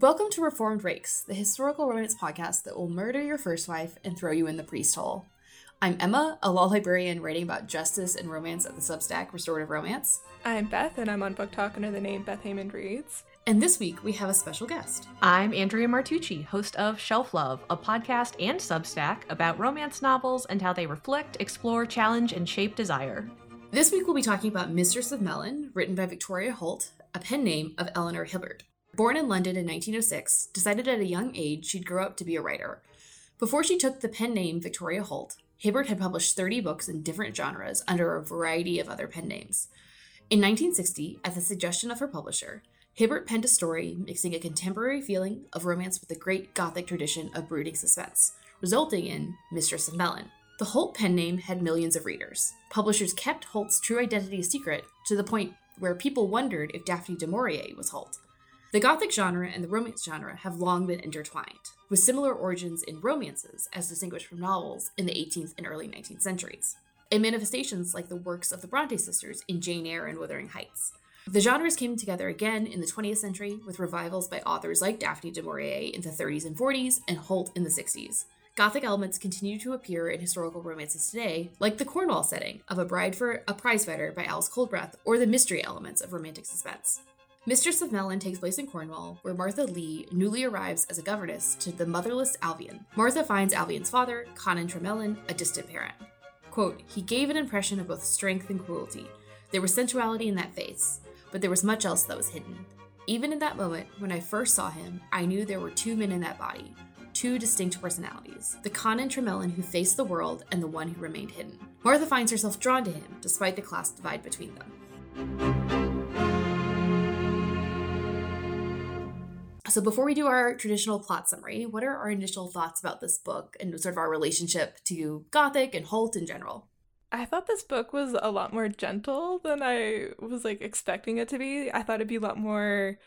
Welcome to Reformed Rakes, the historical romance podcast that will murder your first wife and throw you in the priest hole. I'm Emma, a law librarian writing about justice and romance at the Substack Restorative Romance. I'm Beth, and I'm on BookTok under the name Beth Heyman Reads. And this week we have a special guest. I'm Andrea Martucci, host of Shelf Love, a podcast and Substack about romance novels and how they reflect, explore, challenge, and shape desire. This week we'll be talking about Mistress of Mellyn, written by Victoria Holt, a pen name of Eleanor Hibbert. Born in London in 1906, decided at a young age she'd grow up to be a writer. Before she took the pen name Victoria Holt, Hibbert had published 30 books in different genres under a variety of other pen names. In 1960, at the suggestion of her publisher, Hibbert penned a story mixing a contemporary feeling of romance with the great Gothic tradition of brooding suspense, resulting in Mistress of Mellyn. The Holt pen name had millions of readers. Publishers kept Holt's true identity a secret to the point where people wondered if Daphne du Maurier was Holt. The Gothic genre and the romance genre have long been intertwined, with similar origins in romances as distinguished from novels in the 18th and early 19th centuries, and manifestations like the works of the Bronte sisters in Jane Eyre and Wuthering Heights. The genres came together again in the 20th century with revivals by authors like Daphne du Maurier in the 30s and 40s and Holt in the 60s. Gothic elements continue to appear in historical romances today, like the Cornwall setting of A Bride for a Prizefighter by Alice Coldbreath, or the mystery elements of romantic suspense. Mistress of Mellyn takes place in Cornwall, where Martha Leigh newly arrives as a governess to the motherless Alvean. Martha finds Alvean's father, Connan TreMellyn, a distant parent. Quote, he gave an impression of both strength and cruelty. There was sensuality in that face, but there was much else that was hidden. Even in that moment, when I first saw him, I knew there were two men in that body, two distinct personalities the Connan TreMellyn who faced the world and the one who remained hidden. Martha finds herself drawn to him, despite the class divide between them. So, before we do our traditional plot summary, what are our initial thoughts about this book and sort of our relationship to Gothic and Holt in general? I thought this book was a lot more gentle than I was like expecting it to be. I thought it'd be a lot more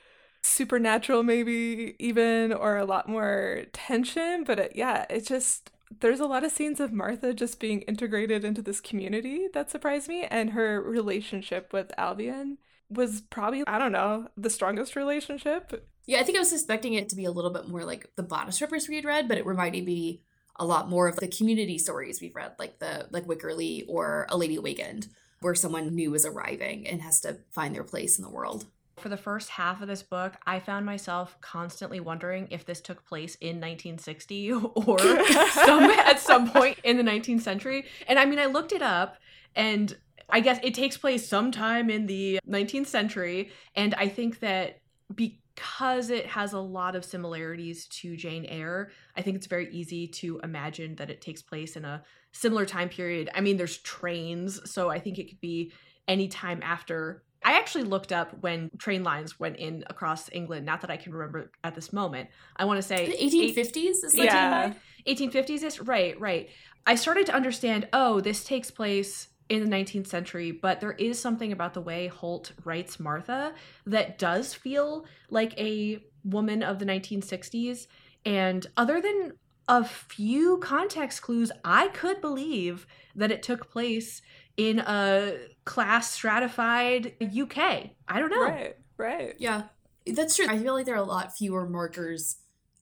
supernatural, maybe even, or a lot more tension. But it, yeah, it just there's a lot of scenes of Martha just being integrated into this community that surprised me, and her relationship with Albion was probably I don't know the strongest relationship yeah, I think I was expecting it to be a little bit more like the bodice rippers we had read, but it reminded me a lot more of the community stories we've read, like the like Wickerly or A Lady Awakened, where someone new is arriving and has to find their place in the world. For the first half of this book, I found myself constantly wondering if this took place in 1960 or some, at some point in the 19th century. And I mean, I looked it up and I guess it takes place sometime in the 19th century. And I think that be- because it has a lot of similarities to Jane Eyre, I think it's very easy to imagine that it takes place in a similar time period. I mean, there's trains, so I think it could be any time after. I actually looked up when train lines went in across England. Not that I can remember at this moment. I want to say the 1850s. Is yeah, 1850s is right, right. I started to understand. Oh, this takes place in the 19th century, but there is something about the way Holt writes Martha that does feel like a woman of the 1960s. And other than a few context clues, I could believe that it took place in a class stratified UK. I don't know. Right, right. Yeah, that's true. I feel like there are a lot fewer markers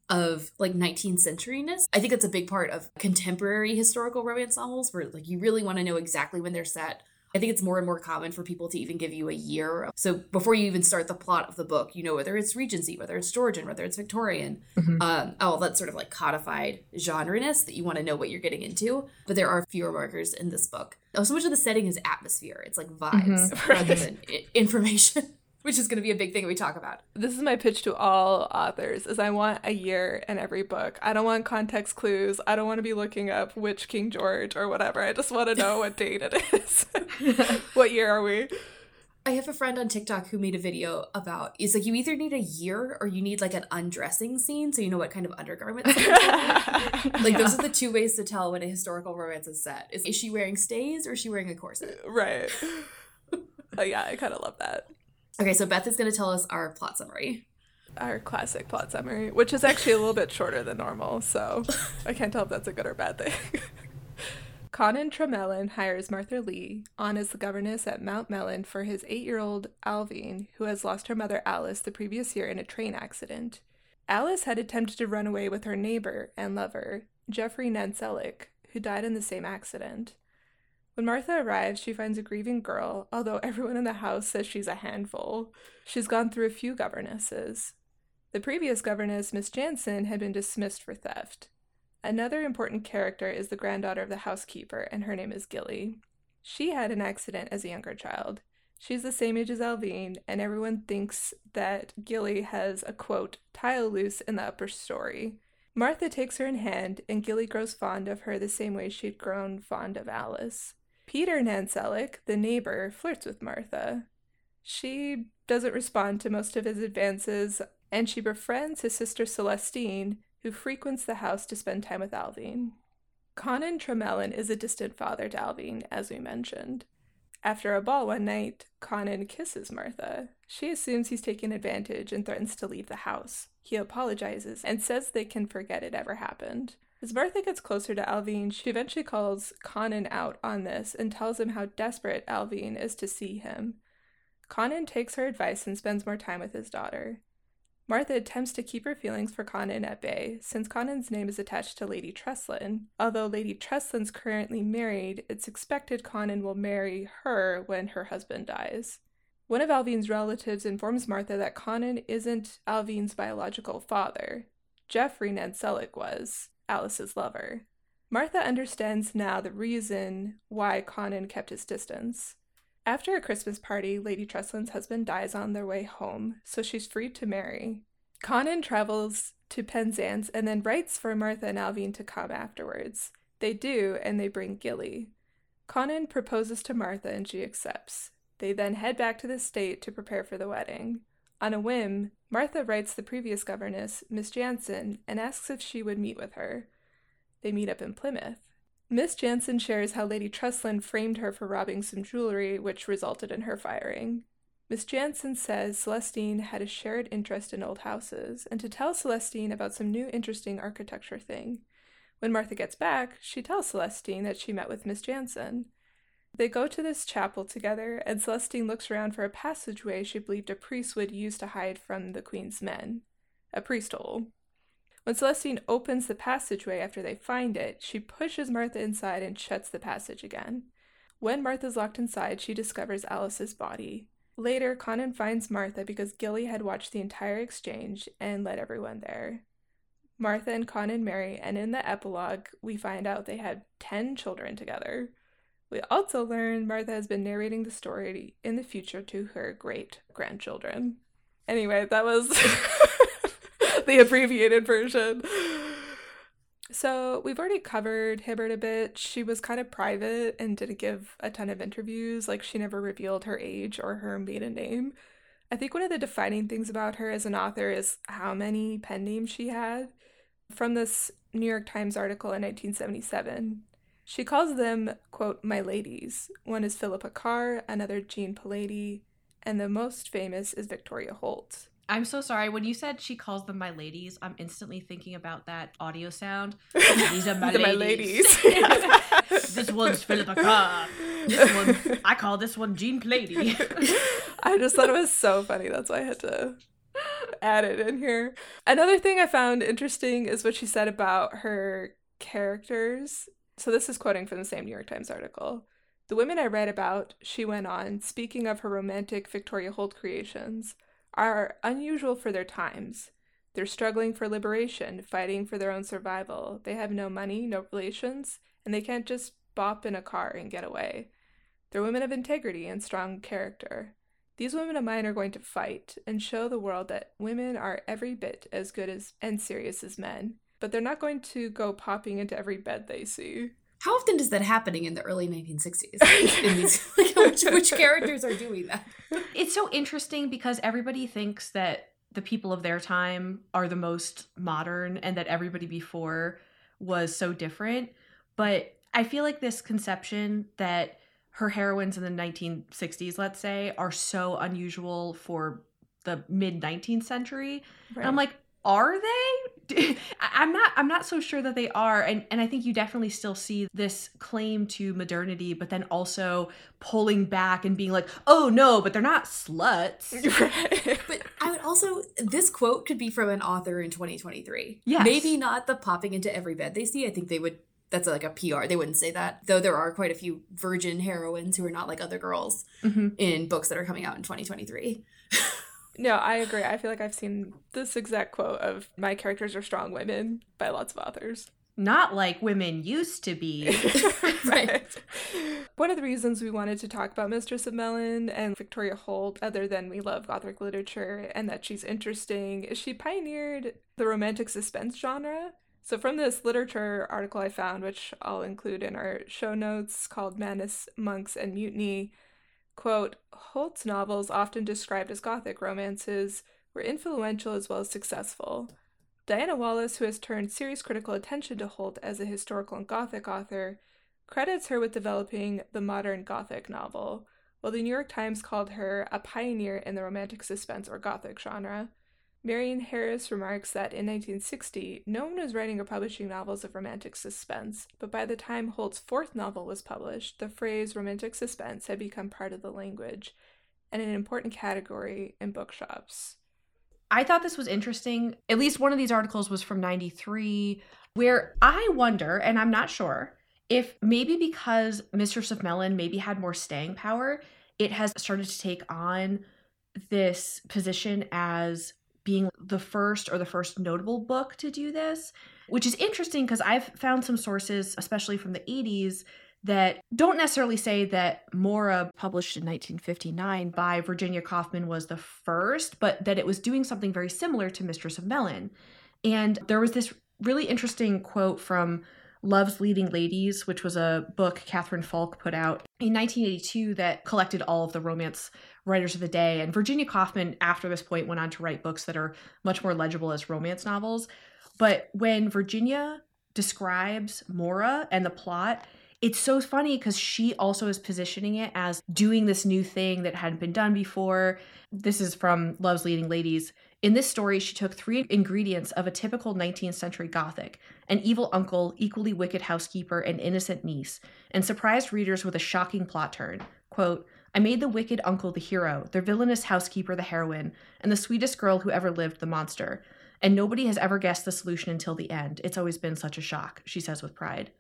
of like 19th centuryness. I think that's a big part of contemporary historical romance novels where like you really want to know exactly when they're set. I think it's more and more common for people to even give you a year. So before you even start the plot of the book, you know whether it's Regency, whether it's Georgian, whether it's Victorian, mm-hmm. um, all that sort of like codified genre-ness that you want to know what you're getting into. But there are fewer markers in this book. Oh, so much of the setting is atmosphere. It's like vibes mm-hmm. rather than information which is going to be a big thing we talk about. This is my pitch to all authors is I want a year in every book. I don't want context clues. I don't want to be looking up which King George or whatever. I just want to know what date it is. what year are we? I have a friend on TikTok who made a video about it's like you either need a year or you need like an undressing scene so you know what kind of undergarments. like yeah. those are the two ways to tell when a historical romance is set. Is, is she wearing stays or is she wearing a corset? Right. uh, yeah, I kind of love that. Okay, so Beth is going to tell us our plot summary. Our classic plot summary, which is actually a little bit shorter than normal, so I can't tell if that's a good or bad thing. Connan TreMellyn hires Martha Leigh on as the governess at Mount Mellyn for his eight year old Alvean, who has lost her mother Alice the previous year in a train accident. Alice had attempted to run away with her neighbor and lover, Geoffrey Nansellock, who died in the same accident. When Martha arrives, she finds a grieving girl, although everyone in the house says she's a handful. She's gone through a few governesses. The previous governess, Miss Jansen, had been dismissed for theft. Another important character is the granddaughter of the housekeeper, and her name is Gilly. She had an accident as a younger child. She's the same age as Alvean, and everyone thinks that Gilly has a quote, tile loose in the upper story. Martha takes her in hand, and Gilly grows fond of her the same way she'd grown fond of Alice. Peter Nansellock, the neighbor, flirts with Martha. She doesn't respond to most of his advances, and she befriends his sister Celestine, who frequents the house to spend time with Alvean. Connan TreMellyn is a distant father to Alvean, as we mentioned. After a ball one night, Connan kisses Martha. She assumes he's taken advantage and threatens to leave the house. He apologizes and says they can forget it ever happened. As Martha gets closer to Alvean, she eventually calls Connan out on this and tells him how desperate Alvean is to see him. Connan takes her advice and spends more time with his daughter. Martha attempts to keep her feelings for Connan at bay, since Connan's name is attached to Lady Treslyn. Although Lady Treslyn's currently married, it's expected Connan will marry her when her husband dies. One of Alvean's relatives informs Martha that Connan isn't Alvean's biological father. Geoffrey Nansellock was. Alice's lover. Martha understands now the reason why Connan kept his distance. After a Christmas party, Lady Treslyn's husband dies on their way home, so she's free to marry. Connan travels to Penzance and then writes for Martha and Alvean to come afterwards. They do, and they bring Gilly. Connan proposes to Martha and she accepts. They then head back to the state to prepare for the wedding. On a whim, Martha writes the previous governess, Miss Jansen, and asks if she would meet with her. They meet up in Plymouth. Miss Jansen shares how Lady Treslyn framed her for robbing some jewelry, which resulted in her firing. Miss Jansen says Celestine had a shared interest in old houses, and to tell Celestine about some new interesting architecture thing. When Martha gets back, she tells Celestine that she met with Miss Jansen. They go to this chapel together, and Celestine looks around for a passageway she believed a priest would use to hide from the queen's men. A priest hole. When Celestine opens the passageway after they find it, she pushes Martha inside and shuts the passage again. When Martha's locked inside, she discovers Alice's body. Later, Connan finds Martha because Gilly had watched the entire exchange and led everyone there. Martha and Connan marry, and in the epilogue, we find out they had 10 children together. We also learn Martha has been narrating the story in the future to her great grandchildren. Anyway, that was the abbreviated version. So, we've already covered Hibbert a bit. She was kind of private and didn't give a ton of interviews. Like, she never revealed her age or her maiden name. I think one of the defining things about her as an author is how many pen names she had. From this New York Times article in 1977, she calls them, quote, my ladies. One is Philippa Carr, another Jean Plaidy, and the most famous is Victoria Holt. I'm so sorry. When you said she calls them my ladies, I'm instantly thinking about that audio sound. These are my ladies. my ladies. this one's Philippa Carr. This one, I call this one Jean Plaidy. I just thought it was so funny. That's why I had to add it in here. Another thing I found interesting is what she said about her characters so this is quoting from the same New York Times article. The women I read about, she went on, speaking of her romantic Victoria Holt creations, are unusual for their times. They're struggling for liberation, fighting for their own survival. They have no money, no relations, and they can't just bop in a car and get away. They're women of integrity and strong character. These women of mine are going to fight and show the world that women are every bit as good as and serious as men but they're not going to go popping into every bed they see. How often is that happening in the early 1960s? these, like, which, which characters are doing that? It's so interesting because everybody thinks that the people of their time are the most modern and that everybody before was so different. But I feel like this conception that her heroines in the 1960s, let's say, are so unusual for the mid 19th century. Right. I'm like, are they i'm not i'm not so sure that they are and and i think you definitely still see this claim to modernity but then also pulling back and being like oh no but they're not sluts but i would also this quote could be from an author in 2023. Yeah. Maybe not the popping into every bed they see. I think they would that's like a PR. They wouldn't say that. Though there are quite a few virgin heroines who are not like other girls Mhm. in books that are coming out in 2023. No, I agree. I feel like I've seen this exact quote of my characters are strong women by lots of authors. Not like women used to be. Right. One of the reasons we wanted to talk about Mistress of Mellyn and Victoria Holt, other than we love Gothic literature and that she's interesting, is she pioneered the romantic suspense genre. So, from this literature article I found, which I'll include in our show notes, called Madness, Monks, and Mutiny, quote, Holt's novels, often described as Gothic romances, were influential as well as successful. Diana Wallace, who has turned serious critical attention to Holt as a historical and Gothic author, credits her with developing the modern Gothic novel, while the New York Times called her a pioneer in the romantic suspense or Gothic genre. Marion Harris remarks that in 1960, no one was writing or publishing novels of romantic suspense, but by the time Holt's fourth novel was published, the phrase romantic suspense had become part of the language and an important category in bookshops. I thought this was interesting. At least one of these articles was from 93, where I wonder, and I'm not sure, if maybe because Mistress of Mellyn maybe had more staying power, it has started to take on this position as being the first or the first notable book to do this, which is interesting because I've found some sources, especially from the 80s, that don't necessarily say that Moura, published in 1959 by Virginia Coffman, was the first, but that it was doing something very similar to Mistress of Mellyn. And there was this really interesting quote from Love's Leading Ladies, which was a book Kathryn Falk put out in 1982 that collected all of the romance writers of the day. And Virginia Coffman, after this point, went on to write books that are much more legible as romance novels. But when Virginia describes Moura and the plot, it's so funny because she also is positioning it as doing this new thing that hadn't been done before. This is from Love's Leading Ladies. In this story, she took three ingredients of a typical 19th century Gothic an evil uncle, equally wicked housekeeper, and innocent niece, and surprised readers with a shocking plot turn. Quote, I made the wicked uncle the hero, the villainous housekeeper the heroine, and the sweetest girl who ever lived the monster. And nobody has ever guessed the solution until the end. It's always been such a shock, she says with pride.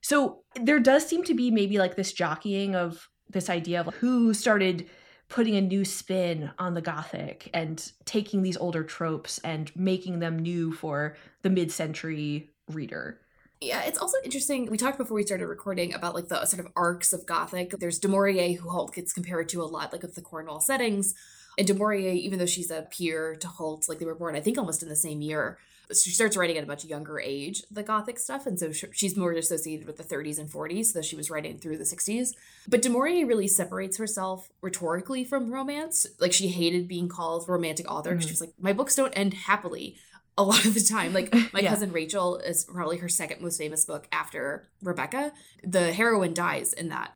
So there does seem to be maybe like this jockeying of this idea of who started putting a new spin on the gothic and taking these older tropes and making them new for the mid-century reader. Yeah, it's also interesting. We talked before we started recording about like the sort of arcs of Gothic. There's Du Maurier, who Holt gets compared to a lot, like with the Cornwall settings. And Du Maurier, even though she's a peer to Holt, like they were born, I think, almost in the same year, she starts writing at a much younger age, the Gothic stuff. And so she's more associated with the 30s and 40s, though she was writing through the 60s. But Du Maurier really separates herself rhetorically from romance. Like she hated being called romantic author because Mhm. she was like, my books don't end happily a lot of the time. Like my Yeah. cousin Rachel is probably her second most famous book after Rebecca. The heroine dies in that.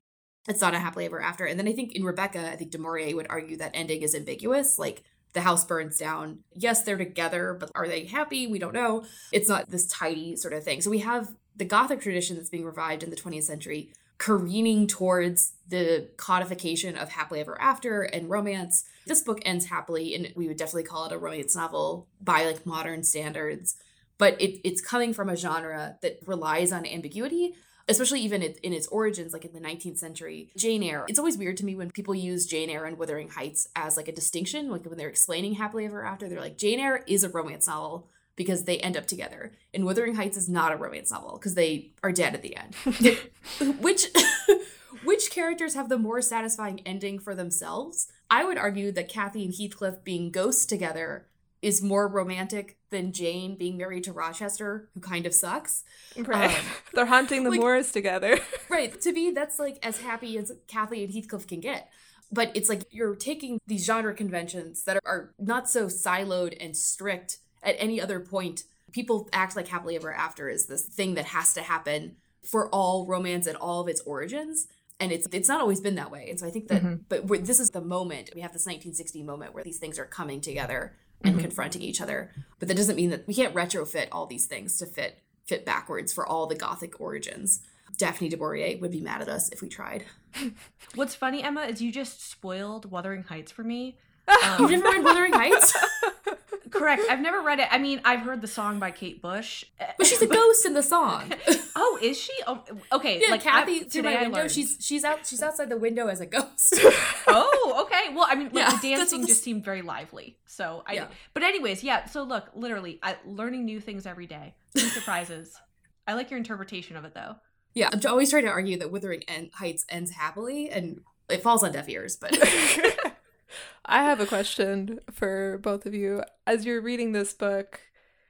It's not a happily ever after. And then I think in Rebecca, I think Du Maurier would argue that ending is ambiguous. Like the house burns down. Yes, they're together, but are they happy? We don't know. It's not this tidy sort of thing. So we have the Gothic tradition that's being revived in the 20th century careening towards the codification of happily ever after and romance. This book ends happily, and we would definitely call it a romance novel by like modern standards. But it, it's coming from a genre that relies on ambiguity, especially even in, in its origins, like in the 19th century. Jane Eyre. It's always weird to me when people use Jane Eyre and Wuthering Heights as like a distinction. Like when they're explaining happily ever after, they're like, Jane Eyre is a romance novel because they end up together. And Wuthering Heights is not a romance novel because they are dead at the end. which which characters have the more satisfying ending for themselves? I would argue that Kathy and Heathcliff being ghosts together is more romantic than Jane being married to Rochester, who kind of sucks. Right. Um, They're hunting the like- moors together. Right. To me, that's like as happy as Kathy and Heathcliff can get. But it's like you're taking these genre conventions that are not so siloed and strict at any other point. People act like happily ever after is this thing that has to happen for all romance and all of its origins. And it's it's not always been that way. And so I think that, Mhm. but we're, this is the moment. We have this 1960 moment where these things are coming together and Mhm. confronting each other. But that doesn't mean that we can't retrofit all these things to fit fit backwards for all the Gothic origins. Daphne du Maurier would be mad at us if we tried. What's funny, Emma, is you just spoiled Wuthering Heights for me Um, You've never read Wuthering Heights? correct. I've never read it. I mean, I've heard the song by Kate Bush. But she's a ghost in the song. Oh, is she? Oh, okay. Yeah, like Kathy I, through my I window. learned. She's she's out she's outside the window as a ghost. Oh, okay. Well, I mean, like, Yeah, the dancing just seemed very lively. So I. Yeah. But anyways, yeah. So look, literally, I, learning new things every day. New surprises. I like your interpretation of it, though. yeah, I'm always trying to argue that Wuthering En- Heights ends happily, and it falls on deaf ears. But I have a question for both of you. As you're reading this book,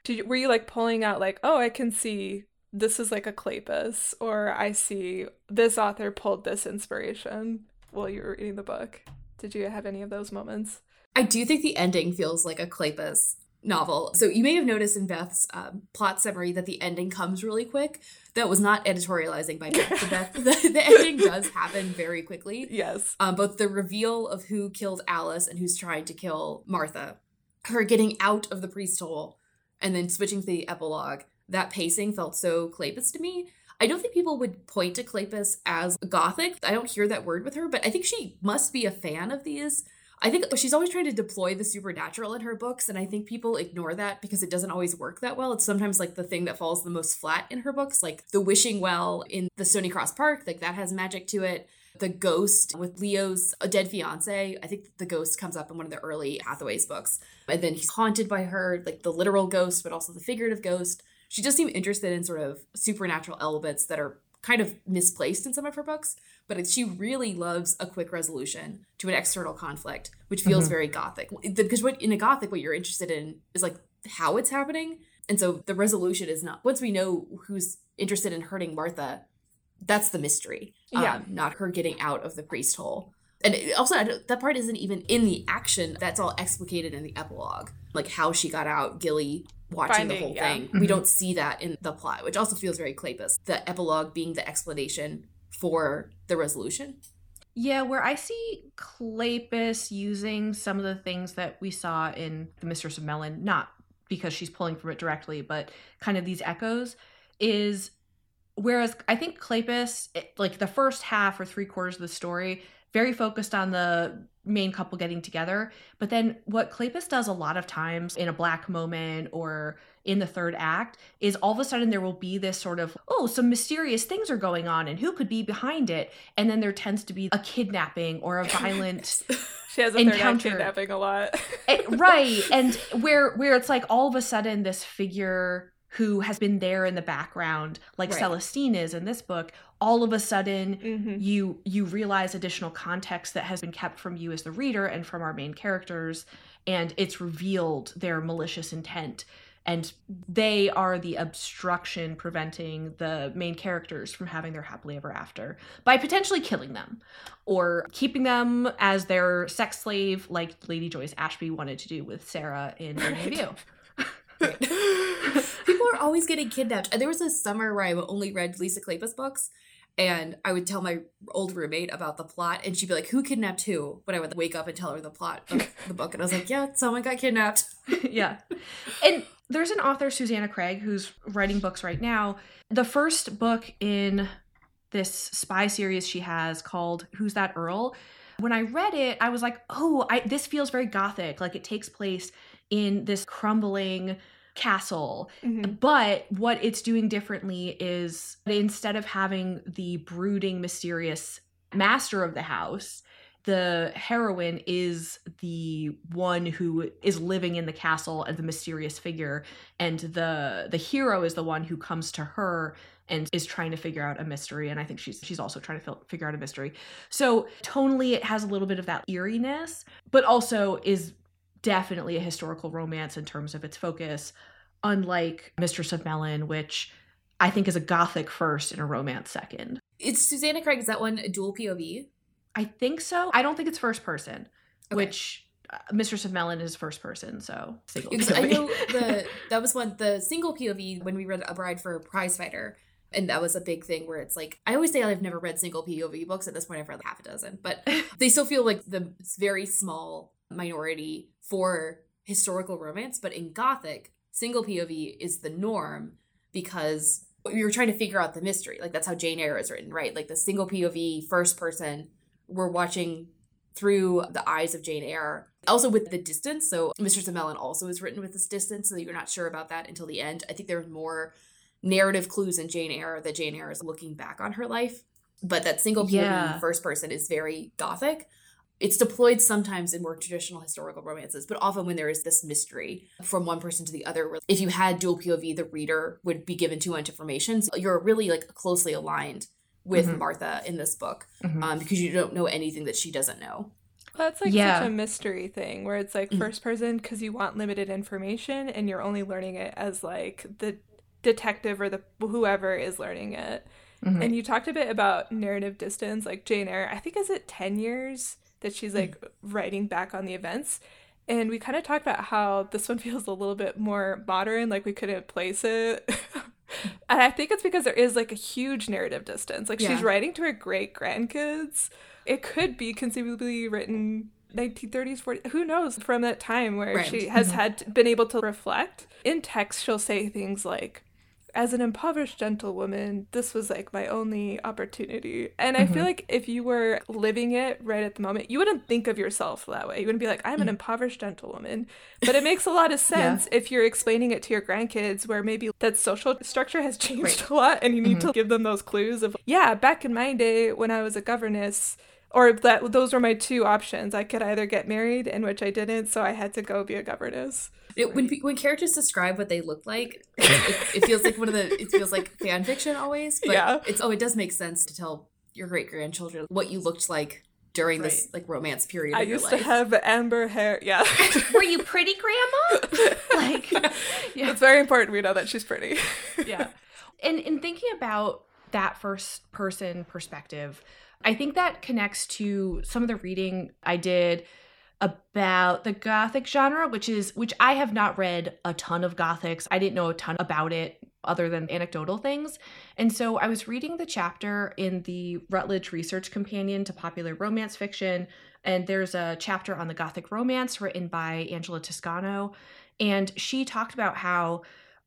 did you, were you like pulling out like, oh, I can see this is like a Kleypas, or I see this author pulled this inspiration while you were reading the book? Did you have any of those moments? I do think the ending feels like a Kleypas novel. So you may have noticed in Beth's um, plot summary that the ending comes really quick. That was not editorializing by Beth. The, Beth, the, the ending does happen very quickly. Yes. Um, both the reveal of who killed Alice and who's trying to kill Martha, her getting out of the priest hole, and then switching to the epilogue. That pacing felt so Kleypas to me. I don't think people would point to Kleypas as gothic. I don't hear that word with her, but I think she must be a fan of these. I think she's always trying to deploy the supernatural in her books, and I think people ignore that because it doesn't always work that well. It's sometimes like the thing that falls the most flat in her books, like the wishing well in the Stony Cross Park, like that has magic to it. The ghost with Leo's dead fiance. I think the ghost comes up in one of the early Hathaway's books. And then he's haunted by her, like the literal ghost, but also the figurative ghost. She does seem interested in sort of supernatural elements that are kind of misplaced in some of her books, but she really loves a quick resolution to an external conflict, which feels Mhm. very gothic. Because what in a gothic, what you're interested in is like how it's happening, and so the resolution is not. Once we know who's interested in hurting Martha, that's the mystery. Yeah. um, not her getting out of the priest hole. And also, that part isn't even in the action. That's all explicated in the epilogue, like how she got out, Gilly watching the whole yeah. thing. We Mhm. don't see that in the plot, which also feels very Kleypas. The epilogue being the explanation for the resolution. Yeah, where I see Kleypas using some of the things that we saw in The Mistress of Mellyn, not because she's pulling from it directly, but kind of these echoes, is whereas I think Kleypas, it- like the first half or three quarters of the story, very focused on the main couple getting together. But then what Kleypas does a lot of times in a black moment or in the third act is all of a sudden there will be this sort of, oh, some mysterious things are going on and who could be behind it? And then there tends to be a kidnapping or a violent She has a third act kidnapping a lot. Eh, right and where where it's like all of a sudden this figure who has been there in the background like Right. celestine is in this book all of a sudden hmm you you realize additional context that has been kept from you as the reader and from our main characters and it's revealed their malicious intent and they are the obstruction preventing the main characters from having their happily ever after by potentially killing them or keeping them as their sex slave like lady joyce ashby wanted to do with sarah in Right. View. Always getting kidnapped. And there was a summer where I only read Lisa Kleypas books, and I would tell my old roommate about the plot, and she'd be like, "Who kidnapped who?" But I would wake up and tell her the plot of the book, and I was like, "Yeah, someone got kidnapped." yeah. And there's an author, Susanna Craig, who's writing books right now. The first book in this spy series she has called Who's That Earl? When I read it, I was like, oh, I, this feels very gothic. Like it takes place in this crumbling castle. Mhm. But what it's doing differently is instead of having the brooding, mysterious master of the house, the heroine is the one who is living in the castle and the mysterious figure and the the hero is the one who comes to her and is trying to figure out a mystery and i think she's she's also trying to fil- figure out a mystery so tonally it has a little bit of that eeriness but also is definitely a historical romance in terms of its focus unlike mistress of Mellyn which i think is a gothic first and a romance second It's Susanna Craig. Is that one a dual POV? I think so. I don't think it's first person, Okay. which uh, Mistress of Mellyn is first person, so single. Because I know the that was one the single POV when we read A Bride for a Prize Fighter. And that was a big thing where it's like I always say I've never read single POV books. At this point, I've read half a dozen, but they still feel like the very small minority for historical romance. But in Gothic, single POV is the norm because you're trying to figure out the mystery. Like that's how Jane Eyre is written, right? Like the single POV, first person. We're watching through the eyes of Jane Eyre. Also with the distance. So Mistress of Mellyn also is written with this distance, so you're not sure about that until the end. I think there's more narrative clues in Jane Eyre that Jane Eyre is looking back on her life. But that single POV Yeah. first person is very gothic. It's deployed sometimes in more traditional historical romances, but often when there is this mystery from one person to the other, if you had dual POV, the reader would be given too much information. So you're really like closely aligned with Mhm. Martha in this book Mhm. um, because you don't know anything that she doesn't know. That's like Yeah. such a mystery thing where it's like Mhm. first person because you want limited information and you're only learning it as like the detective or the whoever is learning it. Mhm. And you talked a bit about narrative distance, like Jane Eyre. I think is it ten years that she's like writing back on the events. And we kind of talked about how this one feels a little bit more modern, like we couldn't place it. and I think it's because there is like a huge narrative distance. Like Yeah. she's writing to her great grandkids. It could be conceivably written 1930s 40s who knows from that time where Right. she has Mhm. had been able to reflect in text she'll say things like as an impoverished gentlewoman, this was like my only opportunity. And I feel Mhm. like if you were living it right at the moment, you wouldn't think of yourself that way. You wouldn't be like, I'm an Mm. impoverished gentlewoman. But it makes a lot of sense if you're explaining it to your grandkids, where maybe that social structure has changed a lot and you need to give them those clues of, yeah, back in my day when I was a governess, or that those were my two options. I could either get married, in which I didn't, so I had to go be a governess. It, when when characters describe what they look like, it, it feels like one of the it feels like fan fiction always. But Yeah. it's oh, it does make sense to tell your great grandchildren what you looked like during this like romance period. I of your used life. to have amber hair. Yeah. Were you pretty, Grandma? like, yeah. It's very important we know that she's pretty. yeah. And in thinking about that first person perspective, I think that connects to some of the reading I did about the gothic genre, which is which I have not read a ton of gothics. I didn't know a ton about it other than anecdotal things. And so I was reading the chapter in the Routledge Research Companion to Popular Romance Fiction, and there's a chapter on the gothic romance written by Angela Toscano, and she talked about how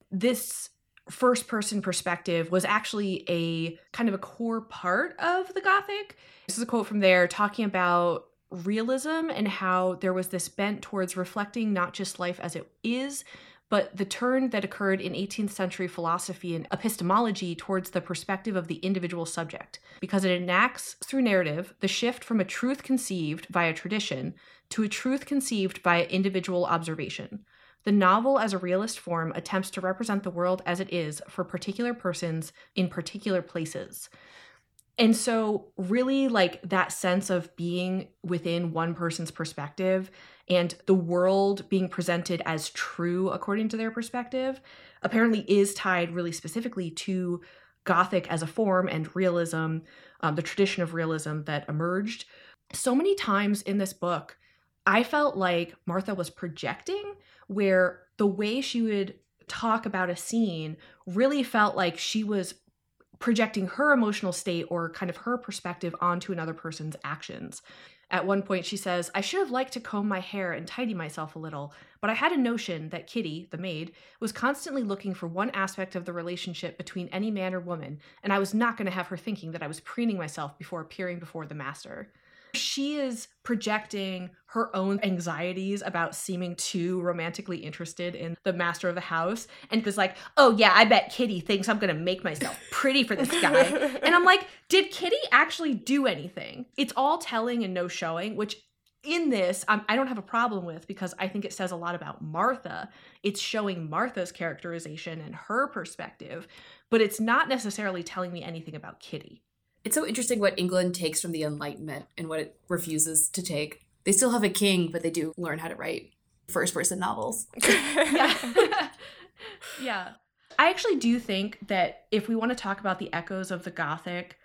this first person perspective was actually a kind of a core part of the gothic. This is a quote from there talking about realism and how there was this bent towards reflecting not just life as it is, but the turn that occurred in 18th century philosophy and epistemology towards the perspective of the individual subject, because it enacts through narrative the shift from a truth conceived via tradition to a truth conceived by individual observation. The novel, as a realist form, attempts to represent the world as it is for particular persons in particular places. And so, really, like that sense of being within one person's perspective and the world being presented as true according to their perspective apparently is tied really specifically to Gothic as a form and realism, um, the tradition of realism that emerged. So many times in this book, I felt like Martha was projecting, where the way she would talk about a scene really felt like she was projecting her emotional state or kind of her perspective onto another person's actions. At one point, she says, I should have liked to comb my hair and tidy myself a little, but I had a notion that Kitty, the maid, was constantly looking for one aspect of the relationship between any man or woman, and I was not going to have her thinking that I was preening myself before appearing before the master. She is projecting her own anxieties about seeming too romantically interested in the master of the house and was like, oh yeah, I bet Kitty thinks I'm gonna make myself pretty for this guy. and I'm like, did Kitty actually do anything? It's all telling and no showing, which in this um, I don't have a problem with because I think it says a lot about Martha. It's showing Martha's characterization and her perspective, but it's not necessarily telling me anything about Kitty. It's so interesting what England takes from the Enlightenment and what it refuses to take. They still have a king, but they do learn how to write first person novels. yeah. yeah. I actually do think that if we want to talk about the echoes of the Gothic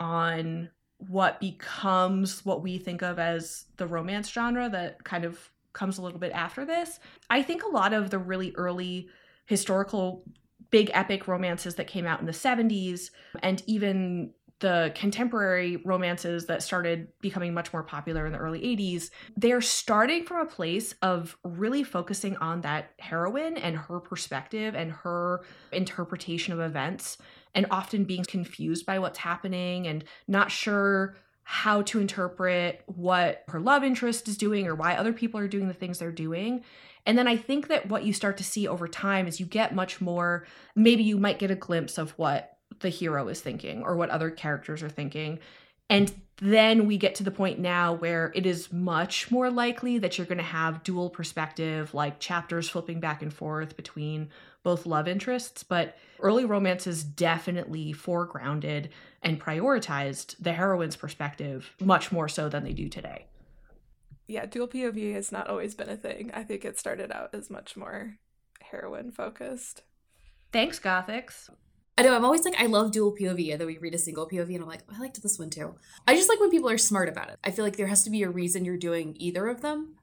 on what becomes what we think of as the romance genre that kind of comes a little bit after this, I think a lot of the really early historical big epic romances that came out in the 70s and even the contemporary romances that started becoming much more popular in the early 80s, they're starting from a place of really focusing on that heroine and her perspective and her interpretation of events, and often being confused by what's happening and not sure how to interpret what her love interest is doing or why other people are doing the things they're doing. And then I think that what you start to see over time is you get much more, maybe you might get a glimpse of what the hero is thinking or what other characters are thinking. And then we get to the point now where it is much more likely that you're going to have dual perspective, like chapters flipping back and forth between both love interests. But early romances definitely foregrounded and prioritized the heroine's perspective much more so than they do today. Yeah, dual POV has not always been a thing. I think it started out as much more heroine focused. Thanks, Gothics. I know I'm always like I love dual POV, and then we read a single POV, and I'm like oh, I liked this one too. I just like when people are smart about it. I feel like there has to be a reason you're doing either of them.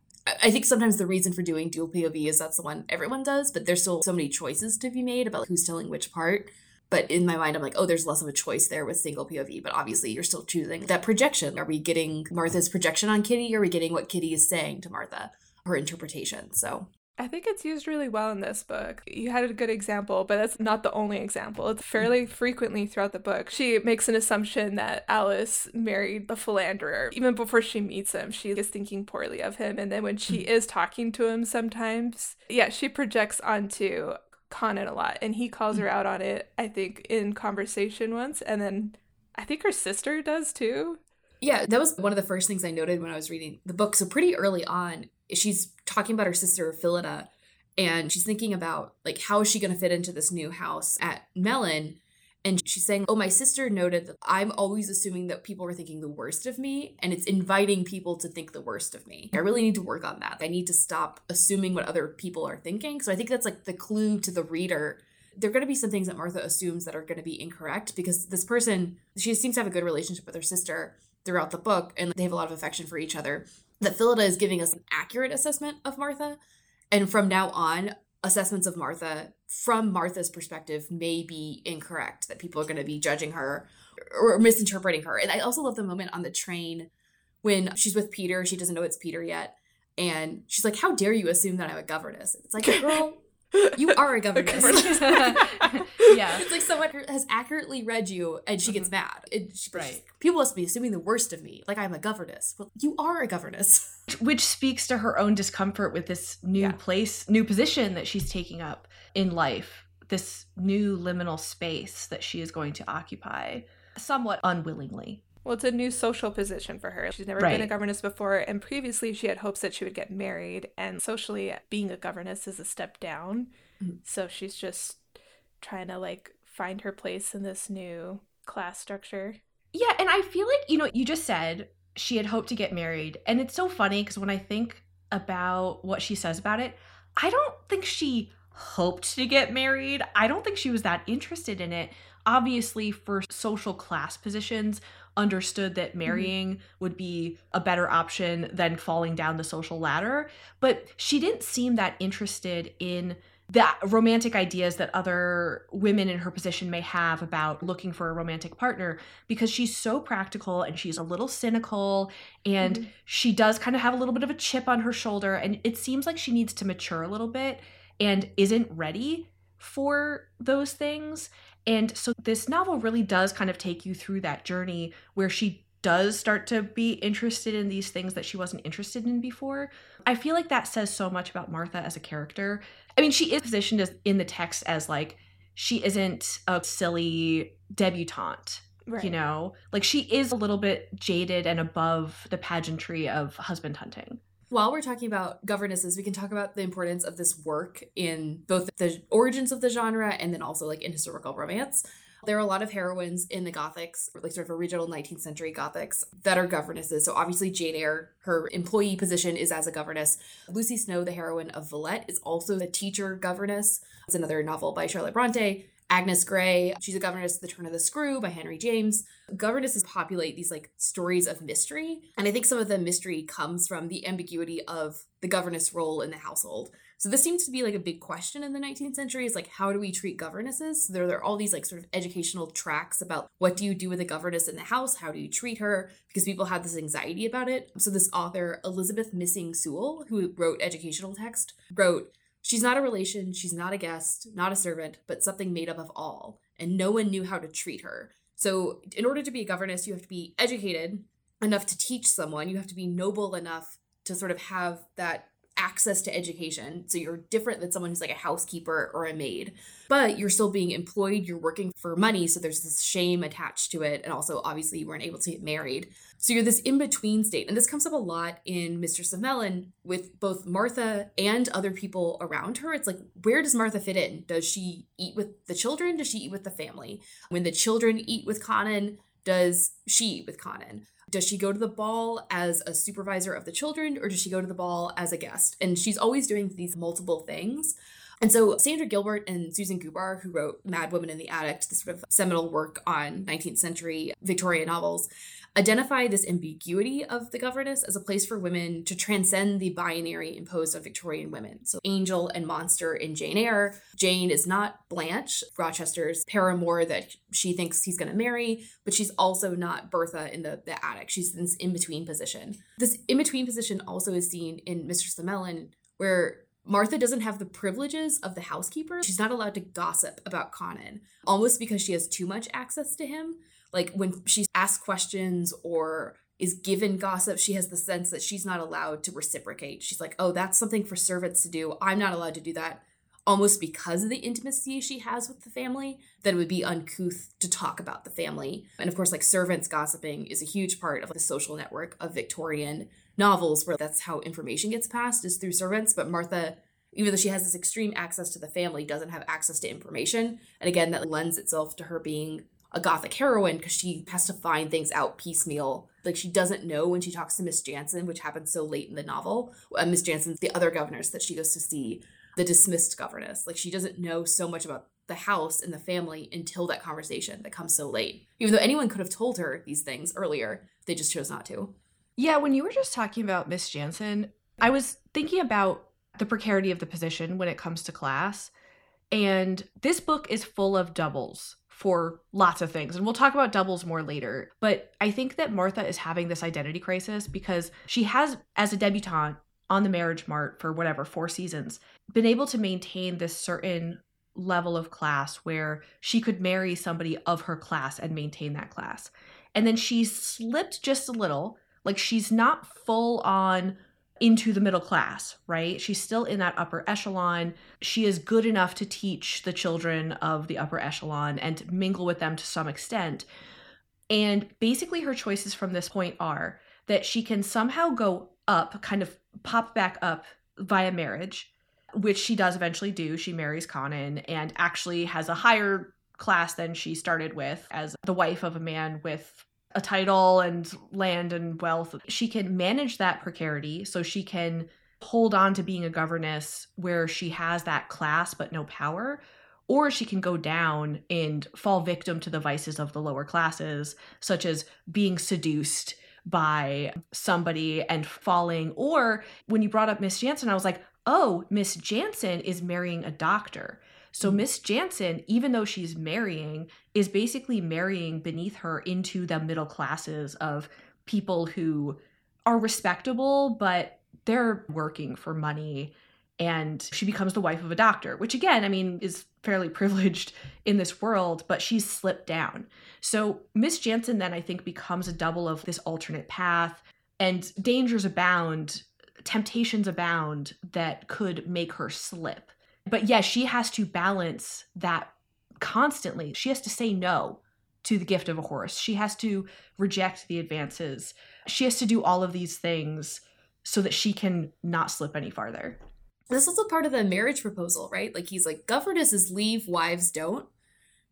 I think sometimes the reason for doing dual POV is that's the one everyone does, but there's still so many choices to be made about who's telling which part. But in my mind, I'm like, oh, there's less of a choice there with single POV. But obviously, you're still choosing that projection. Are we getting Martha's projection on Kitty? Are we getting what Kitty is saying to Martha, her interpretation? So I think it's used really well in this book. You had a good example, but that's not the only example. It's fairly frequently throughout the book. She makes an assumption that Alice married the philanderer. Even before she meets him, she is thinking poorly of him. And then when she mm. is talking to him sometimes, yeah, she projects onto Connan a lot. And he calls her mm. out on it, I think, in conversation once. And then I think her sister does too. Yeah, that was one of the first things I noted when I was reading the book. So pretty early on, she's talking about her sister Phillida and she's thinking about like how is she going to fit into this new house at Mellyn and she's saying, "Oh, my sister noted that I'm always assuming that people are thinking the worst of me and it's inviting people to think the worst of me. I really need to work on that. I need to stop assuming what other people are thinking." So I think that's like the clue to the reader there are going to be some things that Martha assumes that are going to be incorrect because this person, she seems to have a good relationship with her sister throughout the book and they have a lot of affection for each other that Phillida is giving us an accurate assessment of Martha. And from now on, assessments of Martha from Martha's perspective may be incorrect, that people are going to be judging her or misinterpreting her. And I also love the moment on the train when she's with Peter, she doesn't know it's Peter yet. And she's like, How dare you assume that I'm a governess? It's like, girl, you are a governess. yeah. It's like someone has accurately read you and she gets mm-hmm. mad. And she, right. People must be assuming the worst of me, like I'm a governess. Well, you are a governess. Which speaks to her own discomfort with this new yeah. place, new position that she's taking up in life, this new liminal space that she is going to occupy somewhat unwillingly. Well, it's a new social position for her. She's never right. been a governess before, and previously she had hopes that she would get married, and socially, being a governess is a step down. Mm-hmm. So she's just trying to like find her place in this new class structure. Yeah, and I feel like, you know, you just said she had hoped to get married, and it's so funny because when I think about what she says about it, I don't think she hoped to get married. I don't think she was that interested in it. Obviously, for social class positions, understood that mm-hmm. marrying mm-hmm. would be a better option than falling down the social ladder. But she didn't seem that interested in the romantic ideas that other women in her position may have about looking for a romantic partner because she's so practical and she's a little cynical and mm-hmm. she does kind of have a little bit of a chip on her shoulder and it seems like she needs to mature a little bit and isn't ready for those things and so this novel really does kind of take you through that journey where she does start to be interested in these things that she wasn't interested in before. I feel like that says so much about Martha as a character. I mean, she is positioned as in the text as like she isn't a silly debutante. Right. You know, like she is a little bit jaded and above the pageantry of husband hunting while we're talking about governesses, we can talk about the importance of this work in both the origins of the genre and then also like in historical romance. There are a lot of heroines in the Gothics, like sort of original 19th century Gothics, that are governesses. So obviously, Jane Eyre, her employee position is as a governess. Lucy Snowe, the heroine of Villette, is also the teacher governess. It's another novel by Charlotte Bronte. Agnes Grey, she's a governess, The Turn of the Screw by Henry James. Governesses populate these like stories of mystery. And I think some of the mystery comes from the ambiguity of the governess role in the household. So this seems to be like a big question in the 19th century is like how do we treat governesses? So there, there are all these like sort of educational tracks about what do you do with a governess in the house? How do you treat her? Because people have this anxiety about it. So this author, Elizabeth Missing Sewell, who wrote educational text, wrote She's not a relation, she's not a guest, not a servant, but something made up of all, and no one knew how to treat her. So, in order to be a governess, you have to be educated, enough to teach someone. You have to be noble enough to sort of have that access to education. So you're different than someone who's like a housekeeper or a maid, but you're still being employed, you're working for money. So there's this shame attached to it. And also, obviously, you weren't able to get married. So you're this in between state. And this comes up a lot in Mistress of Mellyn with both Martha and other people around her. It's like, where does Martha fit in? Does she eat with the children? Does she eat with the family? When the children eat with Connan, does she eat with Connan? Does she go to the ball as a supervisor of the children or does she go to the ball as a guest? And she's always doing these multiple things. And so Sandra Gilbert and Susan Gubar, who wrote Madwoman in the Attic, this sort of seminal work on 19th century Victorian novels, identify this ambiguity of the governess as a place for women to transcend the binary imposed on Victorian women. So, angel and monster in Jane Eyre. Jane is not Blanche, Rochester's paramour that she thinks he's going to marry, but she's also not Bertha in the, the attic. She's in this in between position. This in between position also is seen in Mistress Mellyn, where Martha doesn't have the privileges of the housekeeper. She's not allowed to gossip about Connan, almost because she has too much access to him. Like when she's asked questions or is given gossip, she has the sense that she's not allowed to reciprocate. She's like, oh, that's something for servants to do. I'm not allowed to do that. Almost because of the intimacy she has with the family, that it would be uncouth to talk about the family. And of course, like servants gossiping is a huge part of the social network of Victorian novels where that's how information gets passed is through servants. But Martha even though she has this extreme access to the family, doesn't have access to information. And again, that lends itself to her being a gothic heroine because she has to find things out piecemeal. Like she doesn't know when she talks to Miss Jansen, which happens so late in the novel. Uh, Miss Jansen's the other governess that she goes to see, the dismissed governess. Like she doesn't know so much about the house and the family until that conversation that comes so late. Even though anyone could have told her these things earlier, they just chose not to. Yeah, when you were just talking about Miss Jansen, I was thinking about the precarity of the position when it comes to class. And this book is full of doubles for lots of things. And we'll talk about doubles more later. But I think that Martha is having this identity crisis because she has, as a debutante on the marriage mart for whatever, four seasons, been able to maintain this certain level of class where she could marry somebody of her class and maintain that class. And then she's slipped just a little. Like she's not full on into the middle class, right? She's still in that upper echelon. She is good enough to teach the children of the upper echelon and mingle with them to some extent. And basically, her choices from this point are that she can somehow go up, kind of pop back up via marriage, which she does eventually do. She marries Connan and actually has a higher class than she started with as the wife of a man with a title and land and wealth. She can manage that precarity so she can hold on to being a governess where she has that class but no power. Or she can go down and fall victim to the vices of the lower classes, such as being seduced by somebody and falling. Or when you brought up Miss Jansen, I was like, oh, Miss Jansen is marrying a doctor. So. Miss Jansen, even though she's marrying, is basically marrying beneath her into the middle classes of people who are respectable, but they're working for money. And she becomes the wife of a doctor, which again, I mean, is fairly privileged in this world, but she's slipped down. So Miss Jansen then I think becomes a double of this alternate path, and dangers abound, temptations abound that could make her slip. But yes, she has to balance that constantly. She has to say no to the gift of a horse. She has to reject the advances. She has to do all of these things so that she can not slip any farther. This is a part of the marriage proposal, right? Like he's like, governesses leave, wives don't.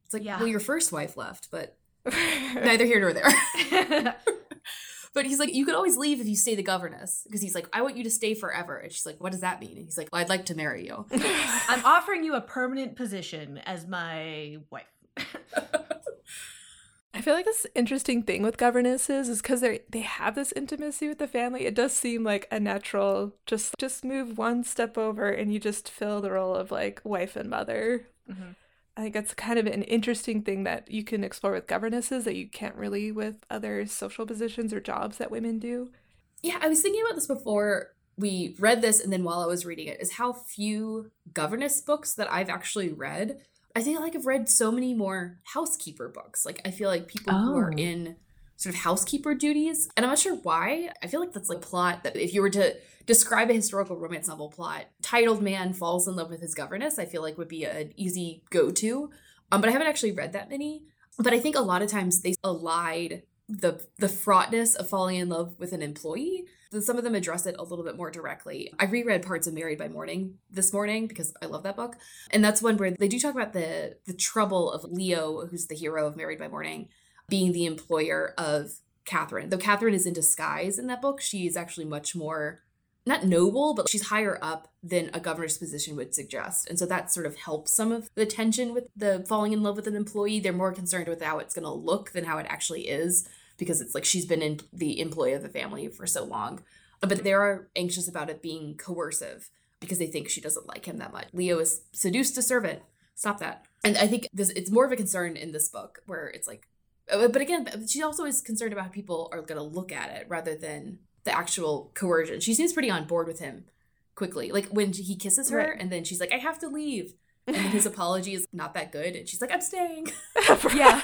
It's like, yeah. well, your first wife left, but neither here nor there. But he's like, you could always leave if you stay the governess. Because he's like, I want you to stay forever. And she's like, what does that mean? And he's like, well, I'd like to marry you. I'm offering you a permanent position as my wife. I feel like this interesting thing with governesses is because they they have this intimacy with the family. It does seem like a natural just just move one step over and you just fill the role of like wife and mother. Mm-hmm. I think it's kind of an interesting thing that you can explore with governesses that you can't really with other social positions or jobs that women do. Yeah, I was thinking about this before we read this and then while I was reading it is how few governess books that I've actually read. I think like I've read so many more housekeeper books. Like I feel like people oh. who are oh. in sort of housekeeper duties. And I'm not sure why. I feel like that's like plot that if you were to describe a historical romance novel plot, titled man falls in love with his governess, I feel like would be an easy go to. Um, but I haven't actually read that many. But I think a lot of times they allied the the fraughtness of falling in love with an employee. Some of them address it a little bit more directly. I reread parts of Married by Morning this morning because I love that book. And that's one where they do talk about the the trouble of Leo, who's the hero of Married by Morning, being the employer of Catherine. Though Catherine is in disguise in that book, she is actually much more not noble, but she's higher up than a governor's position would suggest. And so that sort of helps some of the tension with the falling in love with an employee. They're more concerned with how it's going to look than how it actually is because it's like she's been in the employee of the family for so long. But they are anxious about it being coercive because they think she doesn't like him that much. Leo is seduced a servant. Stop that. And I think this it's more of a concern in this book where it's like Uh, but again, she also is concerned about how people are going to look at it rather than the actual coercion. She seems pretty on board with him quickly. Like when he kisses her Right. and then she's like, I have to leave. And his apology is not that good. And she's like, I'm staying. Yeah.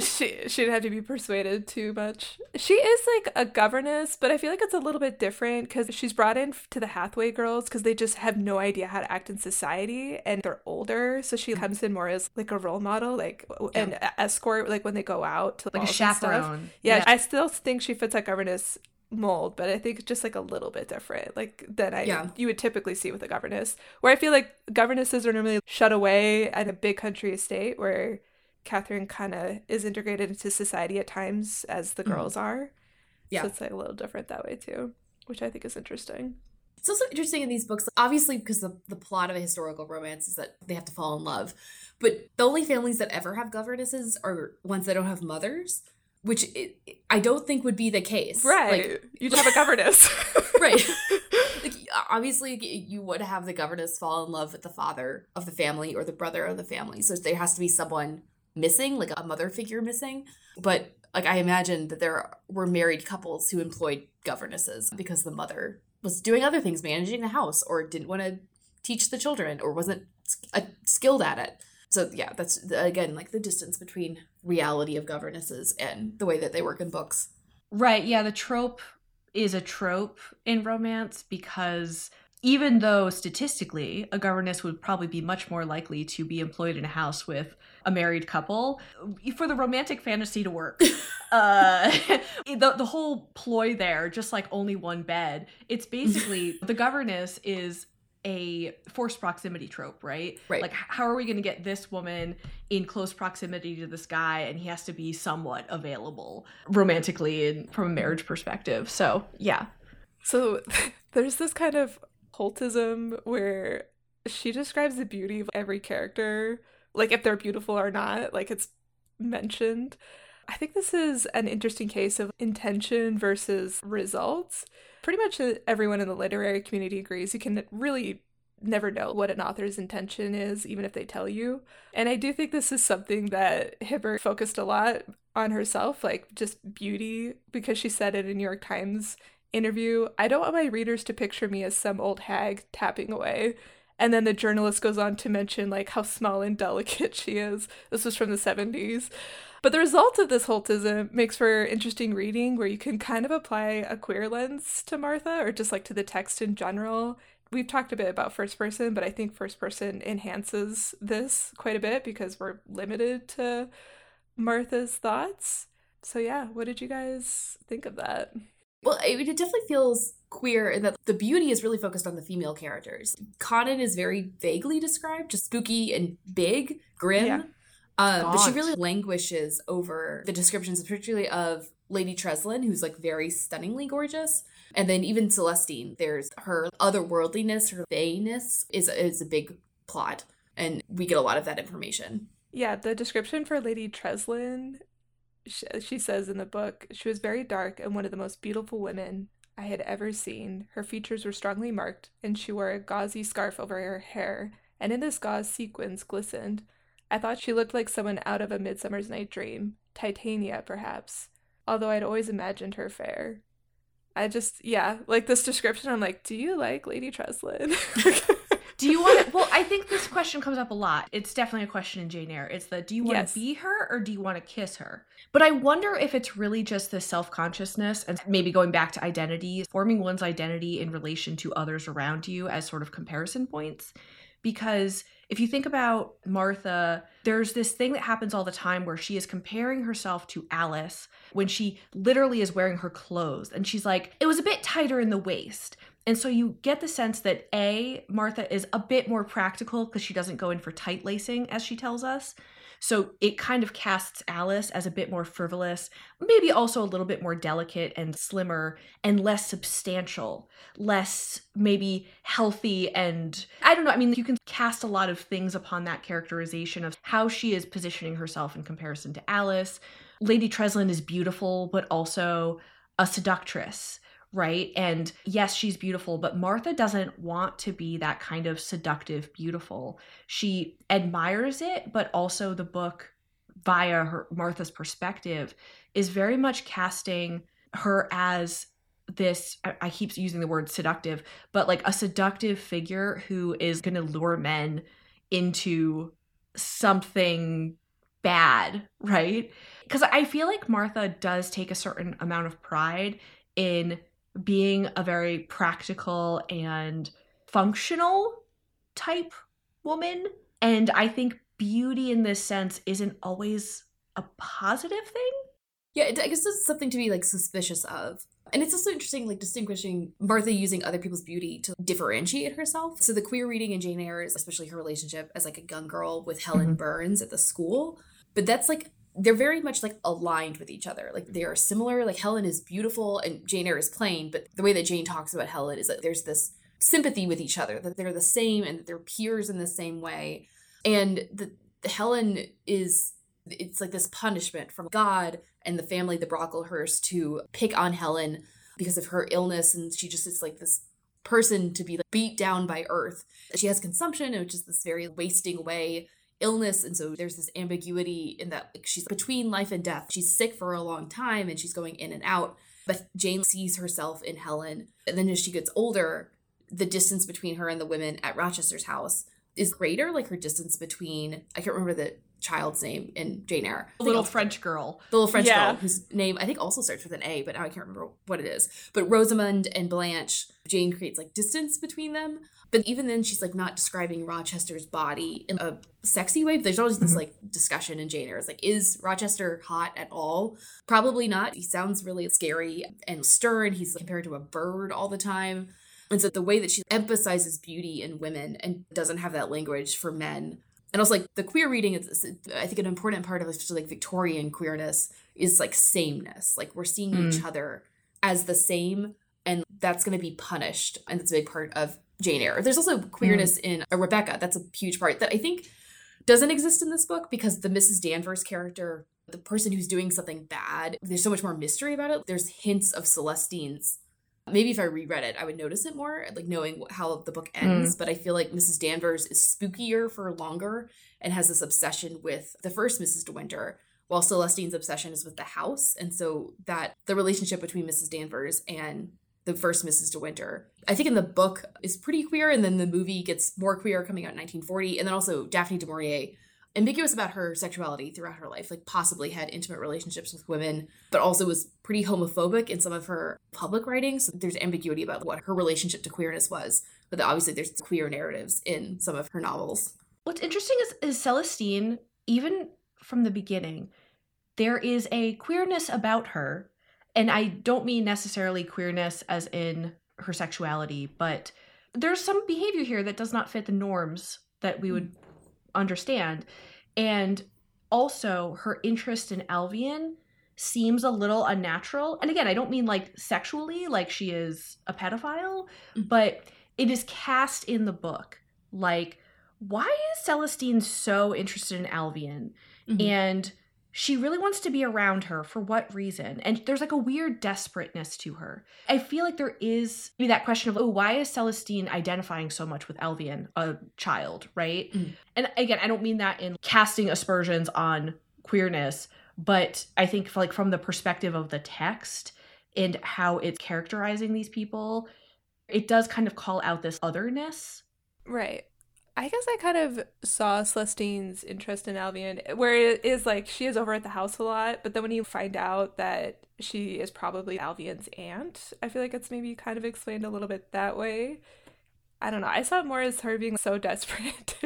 She she'd have to be persuaded too much. She is like a governess, but I feel like it's a little bit different because she's brought in to the Hathaway girls because they just have no idea how to act in society and they're older. So she comes in more as like a role model, like an escort, like when they go out to like a chaperone. Yeah, I still think she fits that governess mold, but I think it's just like a little bit different, like than I Yeah. you would typically see with a governess. Where I feel like governesses are normally shut away at a big country estate, where Catherine kind of is integrated into society at times as the Mhm. girls are. Yeah. so it's like a little different that way too, which I think is interesting. It's also interesting in these books, obviously, because the, the plot of a historical romance is that they have to fall in love. But the only families that ever have governesses are ones that don't have mothers, which it, I don't think would be the case. Right, Like, you'd have a governess, right. like, obviously, you would have the governess fall in love with the father of the family or the brother of the family. So there has to be someone missing, like a mother figure missing. But like I imagine that there were married couples who employed governesses because the mother was doing other things, managing the house, or didn't want to teach the children, or wasn't uh, skilled at it. So yeah, that's again like the distance between reality of governesses and the way that they work in books. Right. Yeah. The trope is a trope in romance because even though statistically a governess would probably be much more likely to be employed in a house with a married couple, for the romantic fantasy to work, uh, the, the whole ploy there, just like only one bed, it's basically the governess is a forced proximity trope, right? Right. Like, how are we going to get this woman in close proximity to this guy, and he has to be somewhat available romantically and from a marriage perspective? So, yeah. So there's this kind of cultism where she describes the beauty of every character, like if they're beautiful or not, like it's mentioned. I think this is an interesting case of intention versus results. Pretty much uh, everyone in the literary community agrees you can really never know what an author's intention is, even if they tell you. And I do think this is something that Hibbert focused a lot on herself, like just beauty, because she said it in New York Times interview, I don't want my readers to picture me as some old hag tapping away. And then the journalist goes on to mention like how small and delicate she is. This was from the 70s. But the result of this holtism makes for interesting reading where you can kind of apply a queer lens to Martha or just like to the text in general. We've talked a bit about first person, but I think first person enhances this quite a bit because we're limited to Martha's thoughts. So yeah, what did you guys think of that? Well, I mean, it definitely feels queer in that the beauty is really focused on the female characters. Connan is very vaguely described, just spooky and big, grim. Yeah. Um, but she really languishes over the descriptions, particularly of Lady Treslyn, who's like very stunningly gorgeous. And then even Celestine, there's her otherworldliness, her fayness is, is a big plot. And we get a lot of that information. Yeah, the description for Lady Treslyn, sh- she says in the book, she was very dark and one of the most beautiful women I had ever seen. Her features were strongly marked, and she wore a gauzy scarf over her hair, and in this gauze sequins glistened. I thought she looked like someone out of a Midsummer's Night Dream, Titania, perhaps, although I'd always imagined her fair. I just, yeah, like this description, I'm like, do you like Lady Treslyn? Do you want to? Well, I think this question comes up a lot. It's definitely a question in Jane Eyre. It's the do you want Yes. to be her or do you want to kiss her? But I wonder if it's really just the self consciousness and maybe going back to identity, forming one's identity in relation to others around you as sort of comparison points. Because if you think about Martha, there's this thing that happens all the time where she is comparing herself to Alice when she literally is wearing her clothes. And she's like, it was a bit tighter in the waist. And so you get the sense that A, Martha is a bit more practical because she doesn't go in for tight lacing, as she tells us. So it kind of casts Alice as a bit more frivolous, maybe also a little bit more delicate and slimmer and less substantial, less maybe healthy. And I don't know. I mean, you can cast a lot of things upon that characterization of how she is positioning herself in comparison to Alice. Lady Treslyn is beautiful, but also a seductress right? And yes, she's beautiful, but Martha doesn't want to be that kind of seductive beautiful. She admires it, but also the book via her Martha's perspective is very much casting her as this I, I keep using the word seductive, but like a seductive figure who is going to lure men into something bad, right? Because I feel like Martha does take a certain amount of pride in being a very practical and functional type woman. And I think beauty in this sense isn't always a positive thing. Yeah, I guess it's something to be like suspicious of. And it's also interesting, like distinguishing Martha using other people's beauty to differentiate herself. So the queer reading in Jane Eyre is especially her relationship as like a young girl with Helen Mhm. Burns at the school. But that's like they're very much like aligned with each other. Like they are similar. Like Helen is beautiful and Jane Eyre is plain, but the way that Jane talks about Helen is that there's this sympathy with each other, that they're the same and that they're peers in the same way. And the, the Helen is it's like this punishment from God and the family, the Brocklehurst, to pick on Helen because of her illness, and she just is like this person to be like beat down by Earth. She has consumption, which is this very wasting away illness, and so there's this ambiguity in that like, she's between life and death. She's sick for a long time, and she's going in and out. But Jane sees herself in Helen, and then as she gets older, the distance between her and the women at Rochester's house is greater. Like her distance between I can't remember the child's name in Jane Eyre. The little French girl. The little French Yeah. girl whose name I think also starts with an A, but now I can't remember what it is. But Rosamund and Blanche, Jane creates like distance between them. But even then, she's like not describing Rochester's body in a sexy way. But there's always this Mhm. like discussion in Jane Eyre. It's like, is Rochester hot at all? Probably not. He sounds really scary and stern. He's compared to a bird all the time. And so the way that she emphasizes beauty in women and doesn't have that language for men and also like the queer reading is i think an important part of especially like victorian queerness is like sameness. Like we're seeing each mm. other as the same and that's going to be punished and that's a big part of jane eyre. There's also queerness mm. in a rebecca. That's a huge part that i think doesn't exist in this book because the mrs danvers character the person who's doing something bad there's so much more mystery about it. There's hints of celestine's maybe if I reread it, I would notice it more, like knowing how the book hmm. ends. But I feel like Mrs. Danvers is spookier for longer and has this obsession with the first Mrs. De Winter, while Celestine's obsession is with the house. And so that the relationship between Mrs. Danvers and the first Mrs. De Winter, I think in the book is pretty queer, and then the movie gets more queer coming out in 1940. And then also Daphne du Maurier, ambiguous about her sexuality throughout her life, like possibly had intimate relationships with women, but also was pretty homophobic in some of her public writings. So there's ambiguity about what her relationship to queerness was, but obviously there's queer narratives in some of her novels. What's interesting is, is Celestine, even from the beginning, there is a queerness about her. And I don't mean necessarily queerness as in her sexuality, but there's some behavior here that does not fit the norms that we would understand. And also, her interest in Alvean seems a little unnatural. And again, I don't mean like sexually, like she is a pedophile, Mhm. but it is cast in the book like why is Celestine so interested in Alvean? Mhm. And she really wants to be around her for what reason? And there's like a weird desperateness to her. I feel like there is maybe that question of, oh, why is Celestine identifying so much with Alvean, a child, right? Mm. And again, I don't mean that in casting aspersions on queerness, but I think like from the perspective of the text and how it's characterizing these people, it does kind of call out this otherness Right. I guess I kind of saw Celestine's interest in Alvean, where it is like she is over at the house a lot, but then when you find out that she is probably Alvean's aunt, I feel like it's maybe kind of explained a little bit that way. I don't know. I saw it more as her being so desperate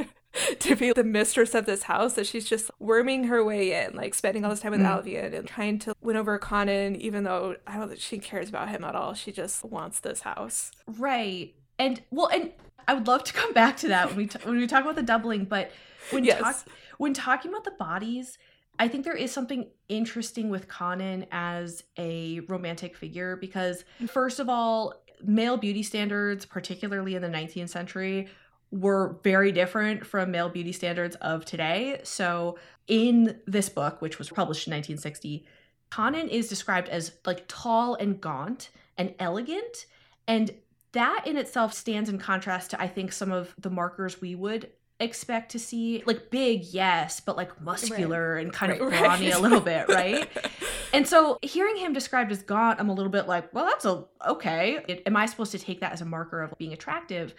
to, be the mistress of this house that she's just worming her way in, like spending all this time with mm. Alvean and trying to win over Connan, even though I don't think she cares about him at all. She just wants this house. Right. And well, and I would love to come back to that when we t- when we talk about the doubling, but when yes. talk when talking about the bodies, I think there is something interesting with Connan as a romantic figure because first of all, male beauty standards, particularly in the 19th century, were very different from male beauty standards of today. So, in this book, which was published in 1960, Connan is described as like tall and gaunt and elegant. And that in itself stands in contrast to, I think, some of the markers we would expect to see. Like big, yes, but like muscular right. and kind right, of brawny right. a little bit, right? and so hearing him described as gaunt, I'm a little bit like, well, that's a okay. It, am I supposed to take that as a marker of being attractive?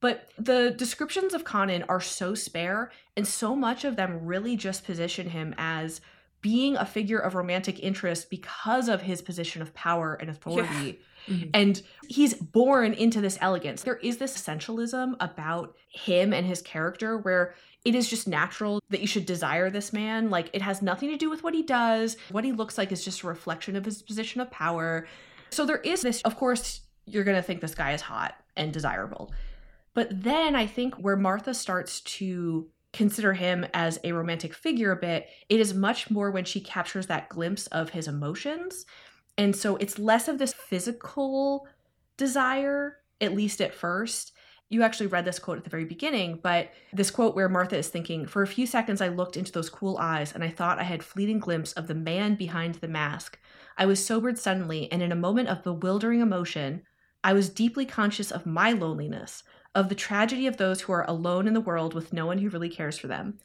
But the descriptions of Connan are so spare, and so much of them really just position him as being a figure of romantic interest because of his position of power and authority. Yeah. Mm-hmm. And he's born into this elegance. There is this essentialism about him and his character where it is just natural that you should desire this man. Like it has nothing to do with what he does. What he looks like is just a reflection of his position of power. So there is this, of course, you're going to think this guy is hot and desirable. But then I think where Martha starts to consider him as a romantic figure a bit, it is much more when she captures that glimpse of his emotions. And so it's less of this physical desire, at least at first. You actually read this quote at the very beginning, but this quote where Martha is thinking, For a few seconds, I looked into those cool eyes and I thought I had fleeting glimpse of the man behind the mask. I was sobered suddenly, and in a moment of bewildering emotion, I was deeply conscious of my loneliness, of the tragedy of those who are alone in the world with no one who really cares for them.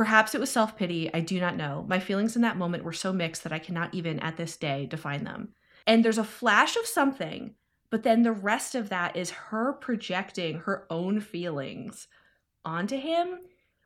Perhaps it was self pity, I do not know. My feelings in that moment were so mixed that I cannot even at this day define them. And there's a flash of something, but then the rest of that is her projecting her own feelings onto him.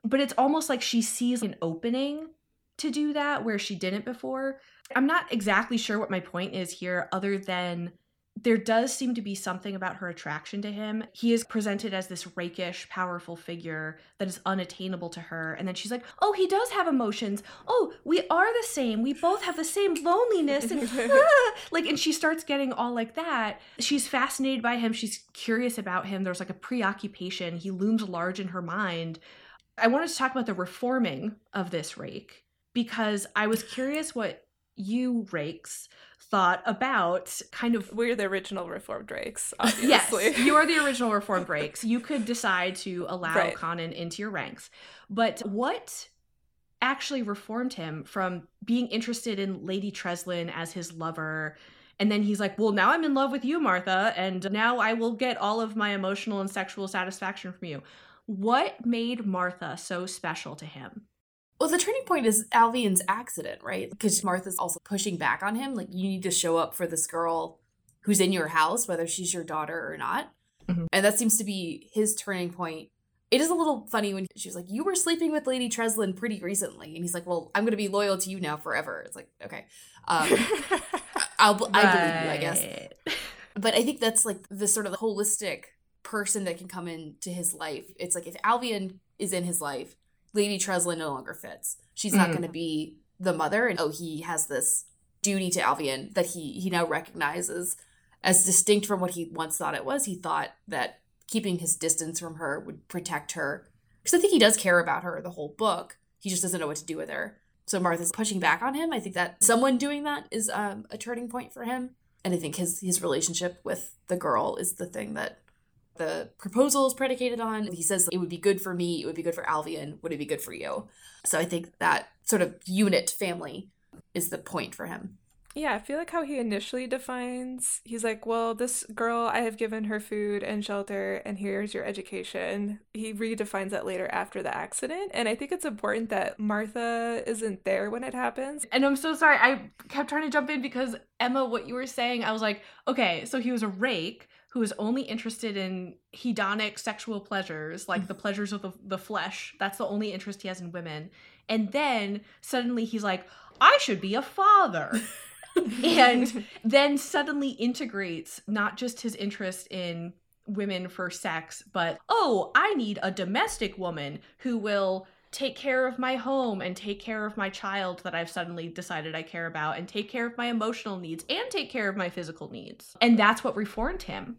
But it's almost like she sees an opening to do that where she didn't before. I'm not exactly sure what my point is here, other than there does seem to be something about her attraction to him. He is presented as this rakish, powerful figure that is unattainable to her. And then she's like, Oh, he does have emotions. Oh, we are the same. We both have the same loneliness. And ah! like, and she starts getting all like that. She's fascinated by him. She's curious about him. There's like a preoccupation. He looms large in her mind. I wanted to talk about the reforming of this rake because I was curious what you rakes thought about kind of we're the original reformed rakes obviously. yes you are the original reformed rakes you could decide to allow right. connan into your ranks. But what actually reformed him from being interested in lady treslyn as his lover and then he's like well now i'm in love with you martha and now i will get all of my emotional and sexual satisfaction from you. What made martha so special to him well, the turning point is Alvean's accident, right? Because Martha's also pushing back on him. Like, you need to show up for this girl who's in your house, whether she's your daughter or not. Mm-hmm. And that seems to be his turning point. It is a little funny when she's like, You were sleeping with Lady Treslyn pretty recently. And he's like, Well, I'm going to be loyal to you now forever. It's like, okay. Um, I'll, right. I believe you, I guess. But I think that's like the sort of holistic person that can come into his life. It's like if Alvean is in his life, Lady Treslyn no longer fits. She's not mm. going to be the mother, and oh, he has this duty to Alvean that he he now recognizes as distinct from what he once thought it was. He thought that keeping his distance from her would protect her because I think he does care about her the whole book. He just doesn't know what to do with her. So Martha's pushing back on him. I think that someone doing that is um, a turning point for him, and I think his his relationship with the girl is the thing that the proposal is predicated on. He says it would be good for me, it would be good for Alvean, would it be good for you? So I think that sort of unit family is the point for him. Yeah, I feel like how he initially defines he's like, Well, this girl, I have given her food and shelter, and here's your education. He redefines that later after the accident. And I think it's important that Martha isn't there when it happens. And I'm so sorry. I kept trying to jump in because Emma, what you were saying, I was like, Okay, so he was a rake who is only interested in hedonic sexual pleasures, like the mm. pleasures of the, the flesh. That's the only interest he has in women. And then suddenly he's like, I should be a father. and then suddenly integrates not just his interest in women for sex, but oh, I need a domestic woman who will take care of my home and take care of my child that I've suddenly decided I care about and take care of my emotional needs and take care of my physical needs. And that's what reformed him.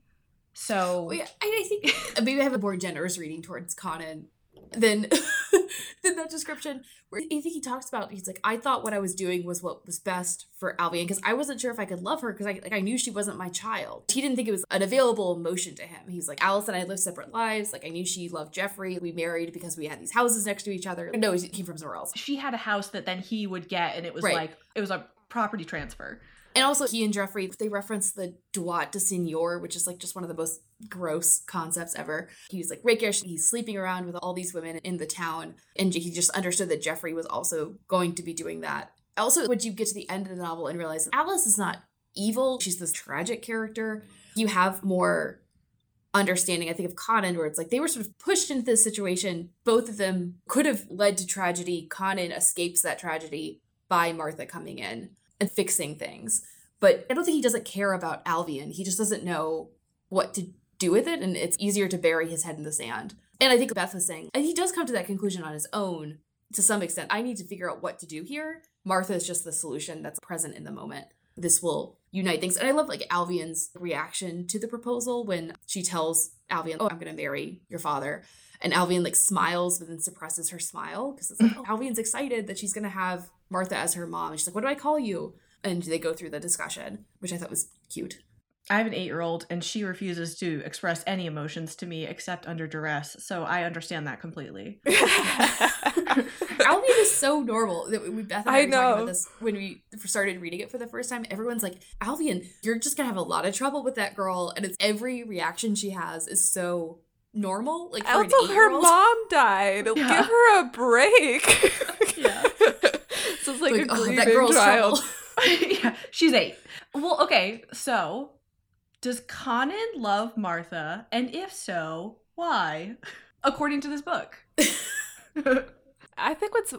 So Well, yeah, I, I think maybe I have a more generous reading towards Connan than than that description. Where I think he talks about he's like I thought what I was doing was what was best for Alvean because I wasn't sure if I could love her because I like I knew she wasn't my child. He didn't think it was an available emotion to him. He's like Alice and I lived separate lives. Like I knew she loved Geoffrey. We married because we had these houses next to each other. No, he came from somewhere else. she had a house that then he would get and it was Right. like it was a property transfer. And also, he and Geoffrey, they reference the droit de seigneur, which is like just one of the most gross concepts ever. He was like rakish. He's sleeping around with all these women in the town. And he just understood that Geoffrey was also going to be doing that. Also, when you get to the end of the novel and realize Alice is not evil, she's this tragic character, you have more understanding, I think, of Connan, where it's like they were sort of pushed into this situation. Both of them could have led to tragedy. Connan escapes that tragedy by Martha coming in and fixing things. But I don't think he doesn't care about Alvean. He just doesn't know what to do with it, and it's easier to bury his head in the sand. And I think Beth was saying, and he does come to that conclusion on his own to some extent. I need to figure out what to do here. Martha is just the solution that's present in the moment. This will unite things. And I love like Alvean's reaction to the proposal when she tells Alvean, Oh, I'm gonna marry your father. And Alvean like smiles but then suppresses her smile because it's like, oh, Alvean's excited that she's gonna have Martha as her mom. And she's like, What do I call you? And they go through the discussion, which I thought was cute. I have an eight year old and she refuses to express any emotions to me except under duress. So I understand that completely. Alvean is so normal that we Beth and I, I were talking about know. this when we started reading it for the first time. Everyone's like, Alvean, you're just gonna have a lot of trouble with that girl, and it's every reaction she has is so normal. Like for an also, her mom died. Yeah. Give her a break. Yeah. So it's like, Like, a oh, that girl's child. yeah, she's eight. Well, okay, so does Connan love Martha? And if so, why? According to this book. I think what's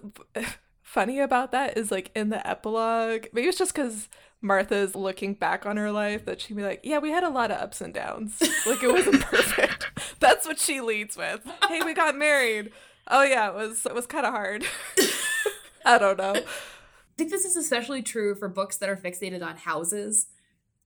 funny about that is like in the epilogue, maybe it's just because Martha's looking back on her life that she'd be like, yeah, we had a lot of ups and downs. Like it wasn't perfect. That's what she leads with. Hey, we got married. Oh yeah, it was it was kind of hard. I don't know. I think this is especially true for books that are fixated on houses.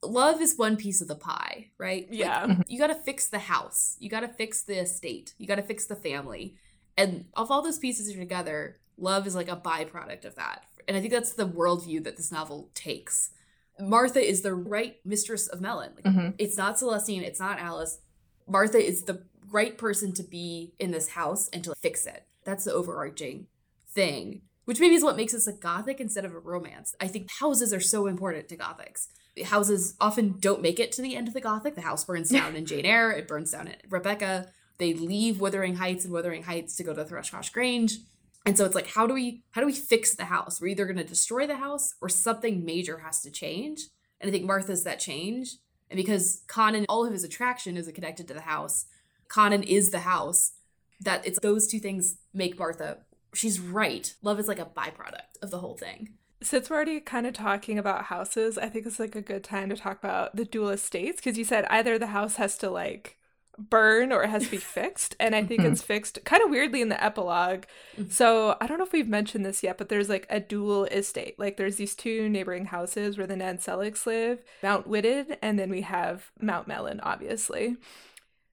Love is one piece of the pie, right? Like, Yeah. you got to fix the house. You got to fix the estate. You got to fix the family. And if all those pieces are together, love is like a byproduct of that. And I think that's the worldview that this novel takes. Martha is the right mistress of Mellyn. Like, Mhm. It's not Celestine. It's not Alice. Martha is the right person to be in this house and to fix it. That's the overarching thing, which maybe is what makes this a gothic instead of a romance. I think houses are so important to gothics. Houses often don't make it to the end of the gothic. The house burns down in Jane Eyre, it burns down in Rebecca. They leave Wuthering Heights and Wuthering Heights to go to Thrushcross Grange. And so it's like, how do we how do we fix the house? We're either gonna destroy the house or something major has to change. And I think Martha's that change. And because Connan, all of his attraction is connected to the house, Connan is the house. That it's those two things make Martha. She's right. Love is like a byproduct of the whole thing. Since we're already kind of talking about houses, I think it's like a good time to talk about the dual estates because you said either the house has to like burn or it has to be fixed. And I think Mhm. it's fixed kind of weirdly in the epilogue. Mhm. So I don't know if we've mentioned this yet, but there's like a dual estate. Like there's these two neighboring houses where the Nansellocks live Mount Widden, and then we have Mount Mellyn, obviously.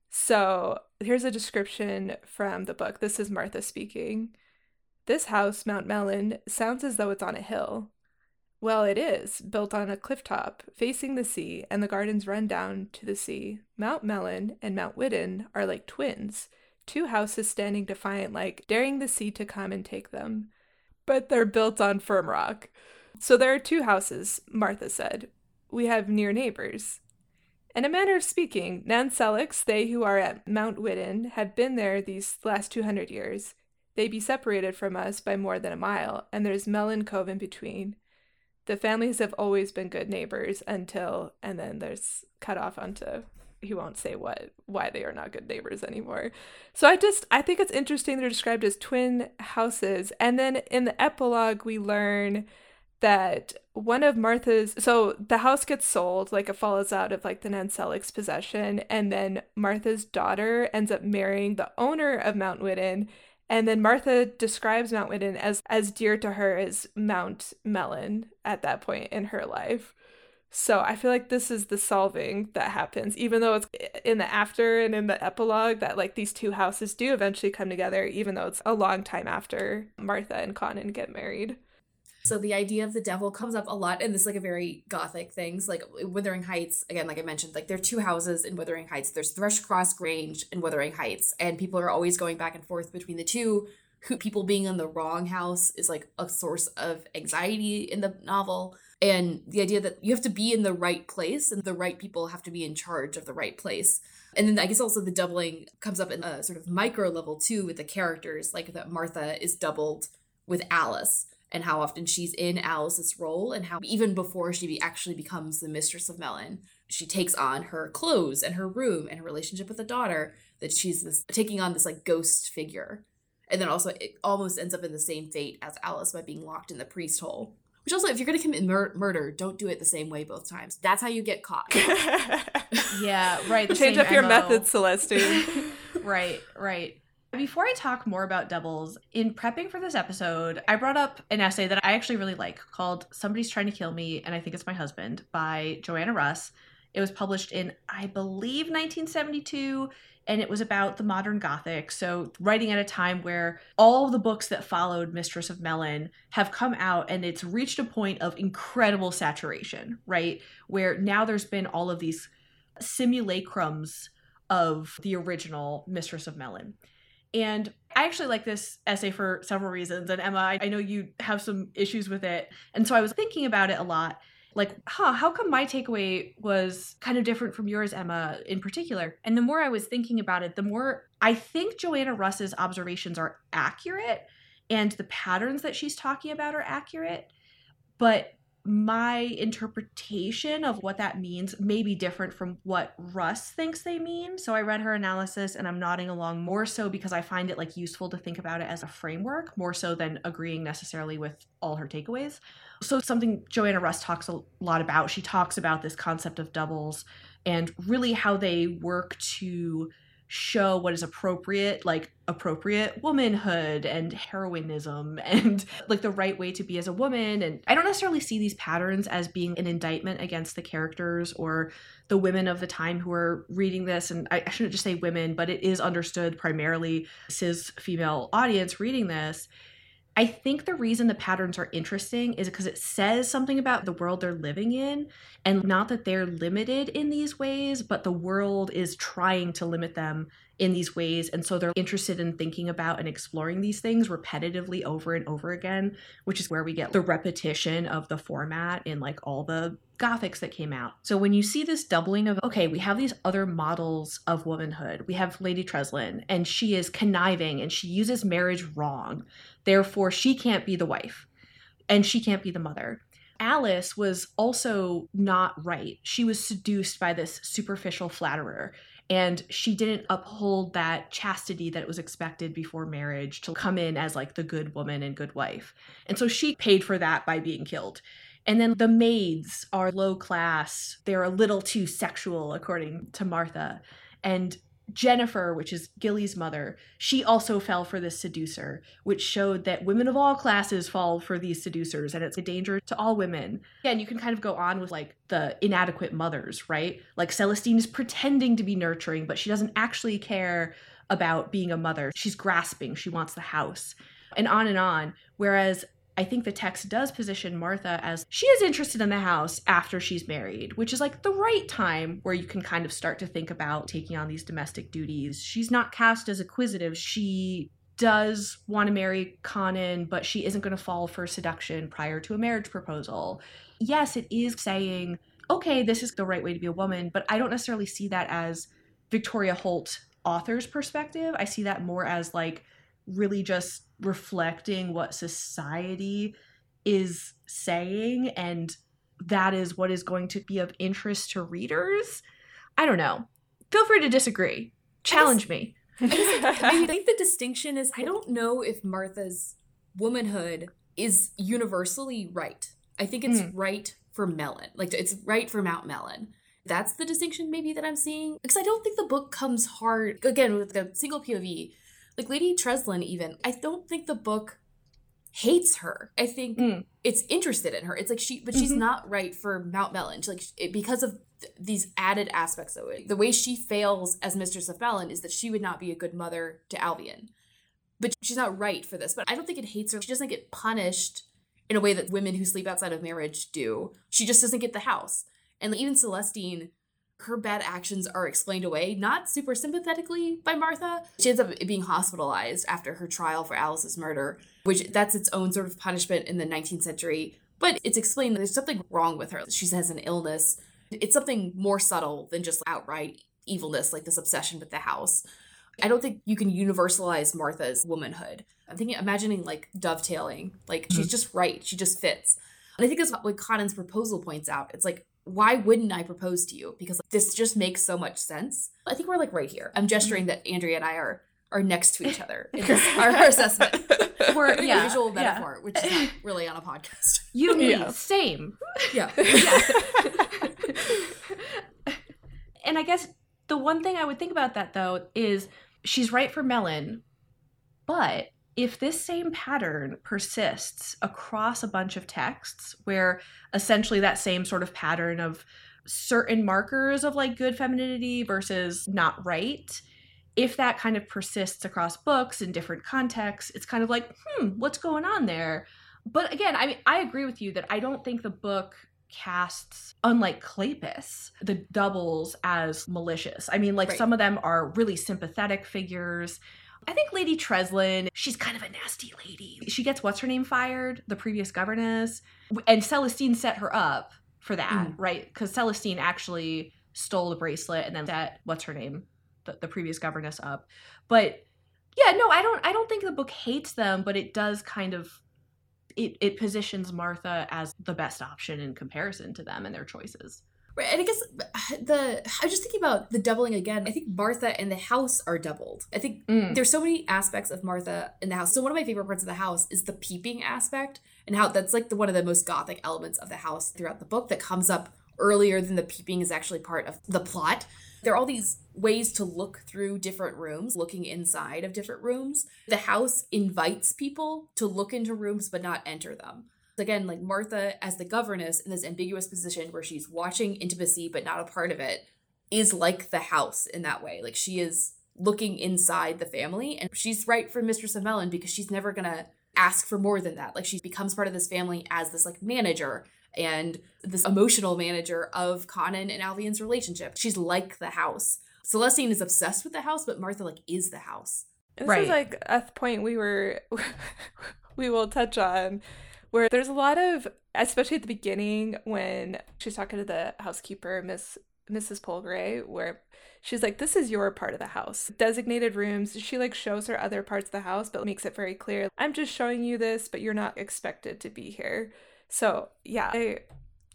So here's a description from the book. This is Martha speaking. This house, Mount Mellyn, sounds as though it's on a hill. Well, it is, built on a cliff top, facing the sea, and the gardens run down to the sea. Mount Mellyn and Mount Widden are like twins, two houses standing defiant like, daring the sea to come and take them. But they're built on firm rock. So there are two houses, Martha said. We have near neighbors. In a manner of speaking, Nansellocks, they who are at Mount Widden, have been there these last 200 years. They be separated from us by more than a mile, and there's Mellyn Cove in between. The families have always been good neighbors until, and then there's cut off onto he won't say what why they are not good neighbors anymore. So I just I think it's interesting they're described as twin houses, and then in the epilogue we learn that one of Martha's so the house gets sold, like it falls out of like the Nansellocks possession, and then Martha's daughter ends up marrying the owner of Mount Widden, and then Martha describes Mount Widden as as dear to her as Mount Mellyn at that point in her life. So I feel like this is the solving that happens, even though it's in the after and in the epilogue that like these two houses do eventually come together, even though it's a long time after Martha and Connan get married. So the idea of the devil comes up a lot in this like a very gothic things like Wuthering Heights again like I mentioned like there are two houses in Wuthering Heights. There's Thrushcross Grange and Wuthering Heights and people are always going back and forth between the two. Who people being in the wrong house is like a source of anxiety in the novel. And the idea that you have to be in the right place and the right people have to be in charge of the right place. And then i guess also the doubling comes up in a sort of micro level too with the characters like that martha is doubled with alice and how often she's in alice's role and how even before she be, actually becomes the mistress of Mellyn, she takes on her clothes and her room and her relationship with the daughter that she's this taking on this like ghost figure and then also it almost ends up in the same fate as alice by being locked in the priest hole which also, if you're going to commit mur- murder, don't do it the same way both times. That's how you get caught. yeah, right. Change up MO. your methods, Celestine. right, right. Before I talk more about doubles, in prepping for this episode, I brought up an essay that I actually really like called Somebody's Trying to Kill Me, and I Think It's My Husband by Joanna Russ. It was published in, I believe, 1972 and it was about the modern Gothic. So, writing at a time where all the books that followed Mistress of Mellyn have come out and it's reached a point of incredible saturation, right? Where now there's been all of these simulacrums of the original Mistress of Mellyn. And I actually like this essay for several reasons. And Emma, I know you have some issues with it. And so I was thinking about it a lot like, huh, how come my takeaway was kind of different from yours, Emma, in particular? And the more I was thinking about it, the more I think Joanna Russ's observations are accurate and the patterns that she's talking about are accurate. But my interpretation of what that means may be different from what Russ thinks they mean. So I read her analysis and I'm nodding along more so because I find it like useful to think about it as a framework more so than agreeing necessarily with all her takeaways. So something Joanna Russ talks a lot about, she talks about this concept of doubles and really how they work to show what is appropriate, like appropriate womanhood and heroinism and like the right way to be as a woman. And I don't necessarily see these patterns as being an indictment against the characters or the women of the time who are reading this. And I, I shouldn't just say women, but it is understood primarily cis female audience reading this. I think the reason the patterns are interesting is because it says something about the world they're living in, and not that they're limited in these ways, but the world is trying to limit them in these ways. And so they're interested in thinking about and exploring these things repetitively over and over again, which is where we get the repetition of the format in like all the Gothics that came out. So when you see this doubling of, okay, we have these other models of womanhood. We have Lady Treslyn, and she is conniving and she uses marriage wrong. Therefore, she can't be the wife and she can't be the mother. Alice was also not right. She was seduced by this superficial flatterer and she didn't uphold that chastity that was expected before marriage to come in as like the good woman and good wife. And so she paid for that by being killed. And then the maids are low class. They're a little too sexual, according to Martha. And Jennifer, which is Gilly's mother, she also fell for this seducer, which showed that women of all classes fall for these seducers and it's a danger to all women. And you can kind of go on with like the inadequate mothers, right? Like Celestine is pretending to be nurturing, but she doesn't actually care about being a mother. She's grasping, she wants the house, and on and on. Whereas I think the text does position Martha as she is interested in the house after she's married, which is like the right time where you can kind of start to think about taking on these domestic duties. She's not cast as acquisitive. She does want to marry Connan, but she isn't going to fall for seduction prior to a marriage proposal. Yes, it is saying, okay, this is the right way to be a woman, but I don't necessarily see that as Victoria Holt author's perspective. I see that more as like really just reflecting what society is saying and that is what is going to be of interest to readers. I don't know. feel free to disagree. Challenge me. I think the distinction is I don't know if Martha's womanhood is universally right. I think it's Mm. right for Mellyn Like it's right for Mount Mellyn That's the distinction maybe that I'm seeing. Because I don't think the book comes hard again with the single POV. Like Lady Treslyn, even, I don't think the book hates her. I think Mm. it's interested in her. It's like she, but she's Mhm. not right for Mount Mellyn. She, like it, because of th- these added aspects of it. The way she fails as Mistress of Mellyn is that she would not be a good mother to Alvean. But she's not right for this. But I don't think it hates her. She doesn't get punished in a way that women who sleep outside of marriage do. She just doesn't get the house. And even Celestine, her bad actions are explained away, not super sympathetically by Martha. She ends up being hospitalized after her trial for Alice's murder, which that's its own sort of punishment in the 19th century. But it's explained that there's something wrong with her. She has an illness. It's something more subtle than just outright evilness, like this obsession with the house. I don't think you can universalize Martha's womanhood. I'm thinking, imagining like dovetailing, like she's mm-hmm. just right, she just fits. And I think that's what Connan's proposal points out. It's like, why wouldn't I propose to you? Because this just makes so much sense. I think we're like right here. I'm gesturing mm-hmm. that Andrea and I are are next to each other in this, our, our assessment. We're a yeah, visual yeah. metaphor, which is not really on a podcast. You me, Yeah. same. Yeah. and I guess the one thing I would think about that though is she's right for Mellyn, but if this same pattern persists across a bunch of texts where essentially that same sort of pattern of certain markers of like good femininity versus not right if that kind of persists across books in different contexts it's kind of like hmm what's going on there? But again i mean i agree with you that i don't think the book casts unlike Kleypas the doubles as malicious. I mean like Right. some of them are really sympathetic figures I think Lady Treslyn, she's kind of a nasty lady. She gets what's her name fired, the previous governess, and Celestine set her up for that, Mm. right? Because Celestine actually stole the bracelet and then set what's her name, the, the previous governess up. But yeah, no, I don't. I don't think the book hates them, but it does kind of. It, it positions Martha as the best option in comparison to them and their choices. Right, and I guess the I'm just thinking about the doubling again. I think Martha and the house are doubled. I think Mm. there's so many aspects of Martha in the house. So one of my favorite parts of the house is the peeping aspect and how that's like the one of the most gothic elements of the house throughout the book that comes up earlier than the peeping is actually part of the plot. There are all these ways to look through different rooms, looking inside of different rooms. The house invites people to look into rooms but not enter them. Again, like Martha as the governess in this ambiguous position where she's watching intimacy but not a part of it is like the house in that way. Like she is looking inside the family and she's right for Mistress of Mellyn because she's never gonna ask for more than that. Like she becomes part of this family as this like manager and this emotional manager of Connan and Alvean's relationship. She's like the house. Celestine is obsessed with the house, but Martha like is the house. This Right. is like a point we were we will touch on where there's a lot of especially at the beginning when she's talking to the housekeeper, Miss Mrs. Polgrey, where she's like, This is your part of the house. Designated rooms. She like shows her other parts of the house, but makes it very clear. I'm just showing you this, but you're not expected to be here. So yeah, I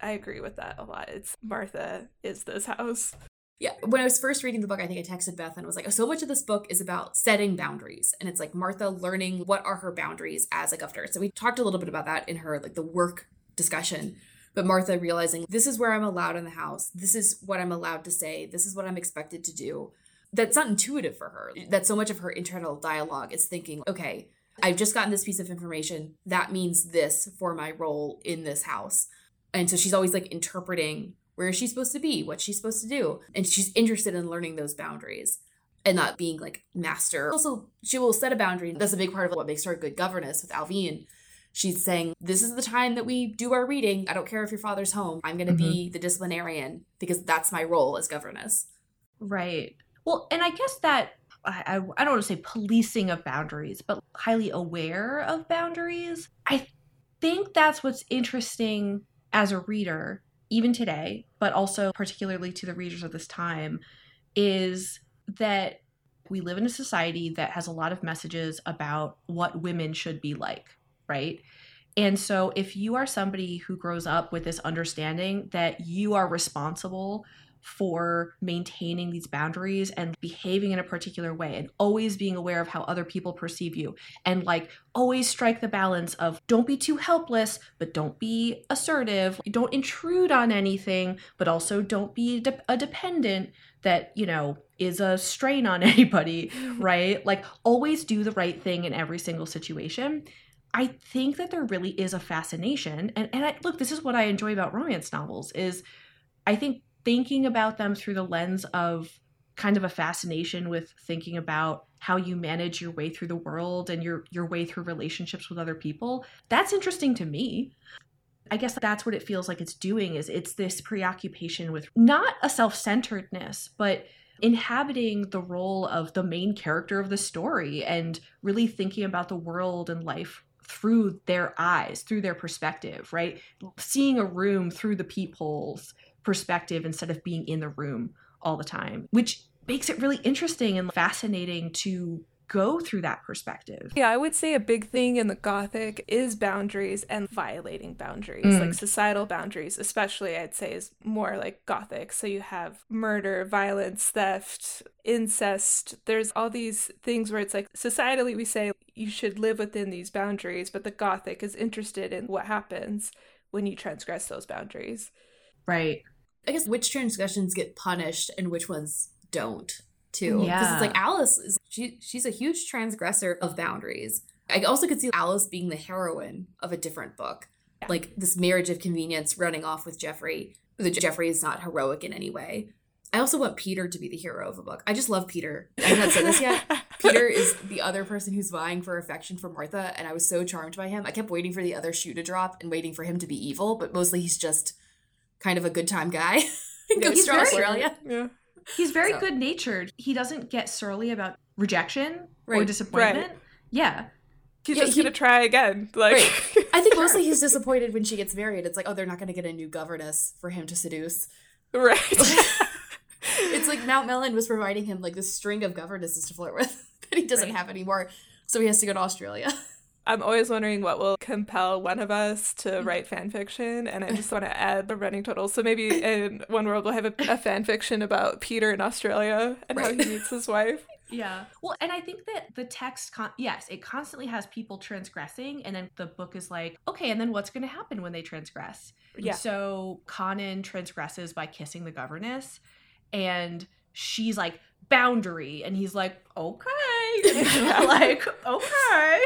I agree with that a lot. It's Martha is this house. Yeah, when I was first reading the book, I think I texted Beth and was like, oh, so much of this book is about setting boundaries. And it's like Martha learning what are her boundaries as a governor. So we talked a little bit about that in her like the work discussion. But Martha realizing this is where I'm allowed in the house. This is what I'm allowed to say. This is what I'm expected to do. That's not intuitive for her. That so much of her internal dialogue is thinking, okay, I've just gotten this piece of information. That means this for my role in this house. And so she's always like interpreting where is she supposed to be, what she's supposed to do. And she's interested in learning those boundaries and not being like master. Also, she will set a boundary. That's a big part of what makes her a good governess with Alvean. She's saying, This is the time that we do our reading. I don't care if your father's home. I'm going to be mm-hmm. the disciplinarian because that's my role as governess. Right. Well, and I guess that I, I don't want to say policing of boundaries, but highly aware of boundaries. I think that's what's interesting as a reader, even today, but also particularly to the readers of this time, is that we live in a society that has a lot of messages about what women should be like, right? And so if you are somebody who grows up with this understanding that you are responsible for maintaining these boundaries and behaving in a particular way and always being aware of how other people perceive you. And like always strike the balance of don't be too helpless but don't be assertive. Don't intrude on anything but also don't be de- a dependent that you know is a strain on anybody right? Like always do the right thing in every single situation. I think that there really is a fascination and and I, look this is what I enjoy about romance novels is I think thinking about them through the lens of kind of a fascination with thinking about how you manage your way through the world and your your way through relationships with other people that's interesting to me. I guess that's what it feels like it's doing is it's this preoccupation with not a self-centeredness but inhabiting the role of the main character of the story and really thinking about the world and life through their eyes through their perspective right? Seeing a room through the peepholes perspective instead of being in the room all the time, which makes it really interesting and fascinating to go through that perspective. Yeah, I would say a big thing in the Gothic is boundaries and violating boundaries, Mm. like societal boundaries, especially I'd say is more like Gothic. So you have murder, violence, theft, incest. There's all these things where it's like societally we say you should live within these boundaries, but the Gothic is interested in what happens when you transgress those boundaries. Right. I guess which transgressions get punished and which ones don't too. Yeah. Because it's like Alice is she she's a huge transgressor of boundaries. I also could see Alice being the heroine of a different book. Yeah. Like this marriage of convenience running off with Geoffrey. The Geoffrey is not heroic in any way. I also want Peter to be the hero of a book. I just love Peter. I haven't said this yet. Peter is the other person who's vying for affection for Martha, and I was so charmed by him. I kept waiting for the other shoe to drop and waiting for him to be evil, but mostly he's just kind of a good time guy. Yeah, Goes he's to very- Australia. Yeah. He's very So- good natured. He doesn't get surly about rejection or Right. disappointment. Yeah. He's Yeah, just he- gonna try again. Like Right. I think mostly he's disappointed when she gets married. It's like, oh, they're not going to get a new governess for him to seduce. right. It's like Mount Mellyn was providing him like this string of governesses to flirt with that he doesn't Right. have anymore. So he has to go to Australia. I'm always wondering what will compel one of us to mm. write fan fiction, and I just want to add the running total. So maybe in one world we'll have a, a fan fiction about Peter in Australia and how he meets his wife. Yeah. Well, and I think that the text, con- yes, it constantly has people transgressing, and then the book is like, okay, and then what's going to happen when they transgress? Yeah. So Connan transgresses by kissing the governess, and she's like, boundary. And he's like, okay. like, okay.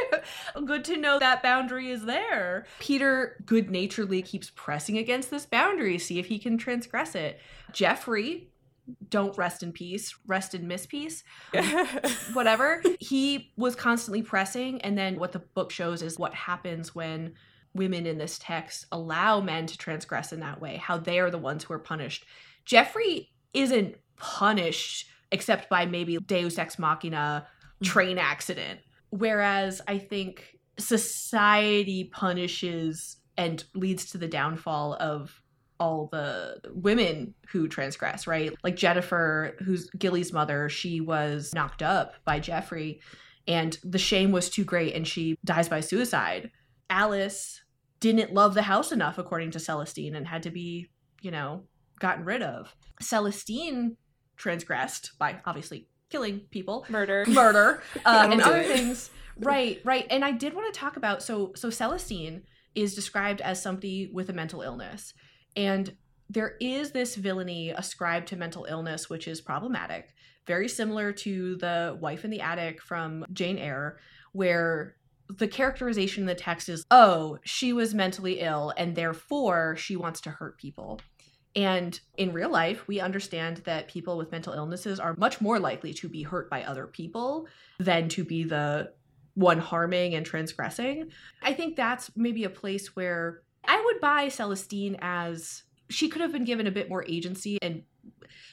Good to know that boundary is there. Peter good naturedly keeps pressing against this boundary, see if he can transgress it. Geoffrey, don't rest in peace, rest in miss peace whatever. he was constantly pressing. And then what the book shows is what happens when women in this text allow men to transgress in that way, how they are the ones who are punished. Geoffrey isn't punished except by maybe Deus Ex Machina Mm-hmm. train accident. Whereas I think society punishes and leads to the downfall of all the women who transgress, right? Like Jennifer, who's Gilly's mother, she was knocked up by Geoffrey and the shame was too great and she dies by suicide. Alice didn't love the house enough, according to Celestine, and had to be, you know, gotten rid of. Celestine transgressed by obviously killing people. Murder. murder. Uh, and other it. things. Right right. And i did want to talk about so so celestine is described as somebody with a mental illness. And there is this villainy ascribed to mental illness which is problematic very similar to the wife in the attic from jane eyre where the characterization in the text is oh she was mentally ill and therefore she wants to hurt people and in real life, we understand that people with mental illnesses are much more likely to be hurt by other people than to be the one harming and transgressing. I think that's maybe a place where I would buy Celestine as she could have been given a bit more agency and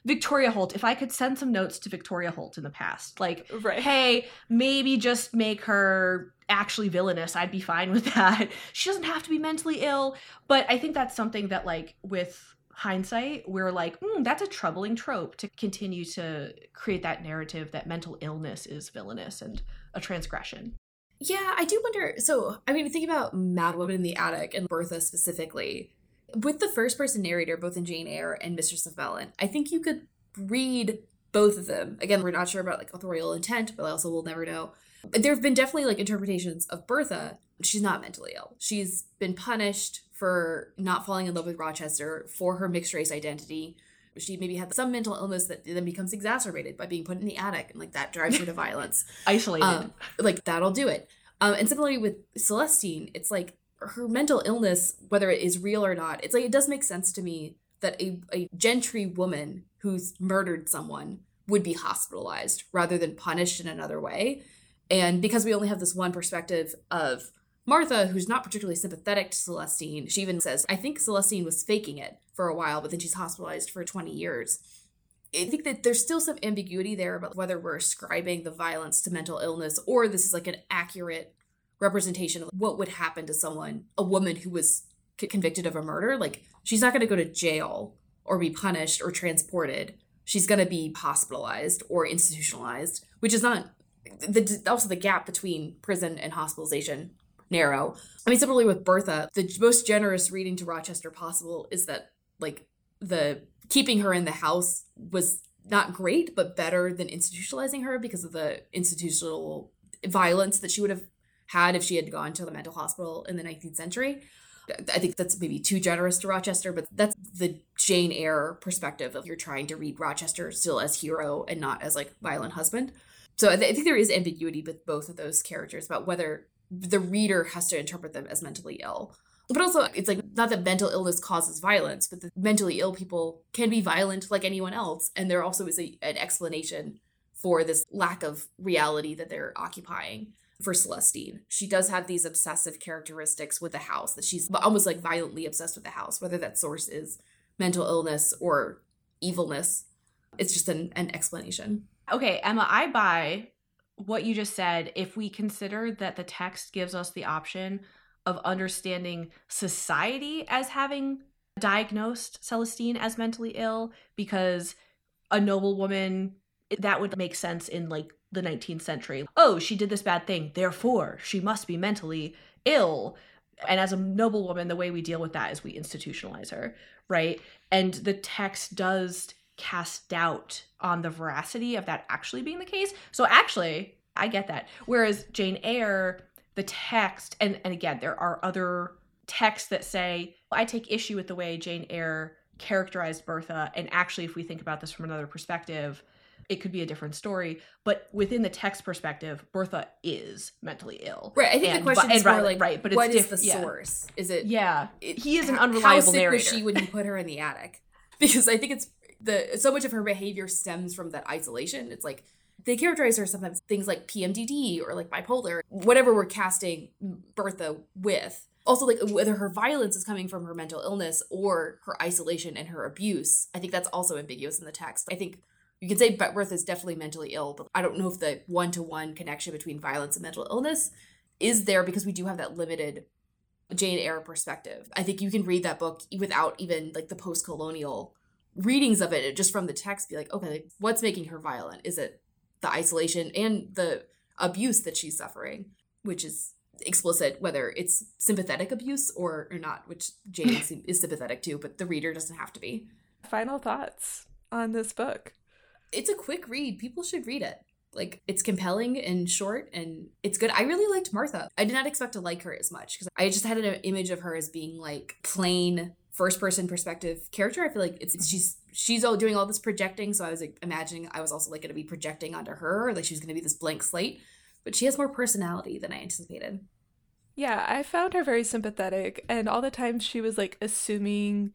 Victoria Holt, if I could send some notes to Victoria Holt in the past, like Right. hey, maybe just make her actually villainous. I'd be fine with that. She doesn't have to be mentally ill, but I think that's something that, like, with hindsight, we're like, mm, that's a troubling trope to continue to create that narrative that mental illness is villainous and a transgression. Yeah, I do wonder. So, I mean, think about Mad Woman in the Attic and Bertha specifically. With the first person narrator, both in Jane Eyre and Mistress of Mellyn, I think you could read both of them. Again, we're not sure about like authorial intent, but I also we'll never know. There have been definitely like interpretations of Bertha. She's not mentally ill. She's been punished for not falling in love with Rochester for her mixed race identity. She maybe had some mental illness that then becomes exacerbated by being put in the attic, and like that drives her to violence. Isolated. Um, like that'll do it. Um, and similarly with Celestine, it's like her mental illness, whether it is real or not, it's like it does make sense to me that a, a gentry woman who's murdered someone would be hospitalized rather than punished in another way. And because we only have this one perspective of Martha, who's not particularly sympathetic to Celestine, she even says, I think Celestine was faking it for a while, but then she's hospitalized for 20 years. I think that there's still some ambiguity there about whether we're ascribing the violence to mental illness or this is like an accurate representation of what would happen to someone, a woman who was c- convicted of a murder. Like, she's not going to go to jail or be punished or transported. She's going to be hospitalized or institutionalized, which is not the also the gap between prison and hospitalization narrow. I mean, similarly with Bertha, the most generous reading to Rochester possible is that like the keeping her in the house was not great, but better than institutionalizing her because of the institutional violence that she would have had if she had gone to the mental hospital in the 19th century. I think that's maybe too generous to Rochester, but that's the Jane Eyre perspective of you're trying to read Rochester still as hero and not as like violent husband. So I, th- I think there is ambiguity with both of those characters about whether the reader has to interpret them as mentally ill. But also, it's like not that mental illness causes violence, but the mentally ill people can be violent like anyone else. And there also is a, an explanation for this lack of reality that they're occupying for Celestine. She does have these obsessive characteristics with the house that she's almost like violently obsessed with the house, whether that source is mental illness or evilness. It's just an, an explanation. Okay, Emma, I buy what you just said if we consider that the text gives us the option of understanding society as having diagnosed Celestine as mentally ill because a noble woman that would make sense in like the 19th century. Oh, she did this bad thing, therefore she must be mentally ill. And as a noble woman, the way we deal with that is we institutionalize her, right? And the text does cast doubt on the veracity of that actually being the case. So actually, I get that. Whereas Jane Eyre, the text, and, and again, there are other texts that say, I take issue with the way Jane Eyre characterized Bertha. And actually, if we think about this from another perspective, it could be a different story. But within the text perspective, Bertha is mentally ill. Right. I think and, the question but, is more right, like, right, but it's what is diff- the yeah. source? Is it Yeah, it- he is an unreliable how sick narrator. was she when you put her in the attic? Because I think it's the so much of her behavior stems from that isolation. It's like they characterize her sometimes things like PMDD or like bipolar, whatever we're casting Bertha with. Also, like whether her violence is coming from her mental illness or her isolation and her abuse. I think that's also ambiguous in the text. I think you can say Bertha is definitely mentally ill, but I don't know if the one to one connection between violence and mental illness is there because we do have that limited Jane Eyre perspective. I think you can read that book without even like the post colonial readings of it, just from the text, be like, okay, like, what's making her violent? Is it the isolation and the abuse that she's suffering, which is explicit, whether it's sympathetic abuse or, or not, which Jane is, is sympathetic to, but the reader doesn't have to be. Final thoughts on this book. It's a quick read. People should read it. Like it's compelling and short and it's good. I really liked Martha. I did not expect to like her as much because I just had an image of her as being like plain first person perspective character. I feel like it's she's she's all doing all this projecting, so I was like imagining I was also like going to be projecting onto her, like she was going to be this blank slate. But she has more personality than I anticipated. Yeah, I found her very sympathetic, and all the times she was like assuming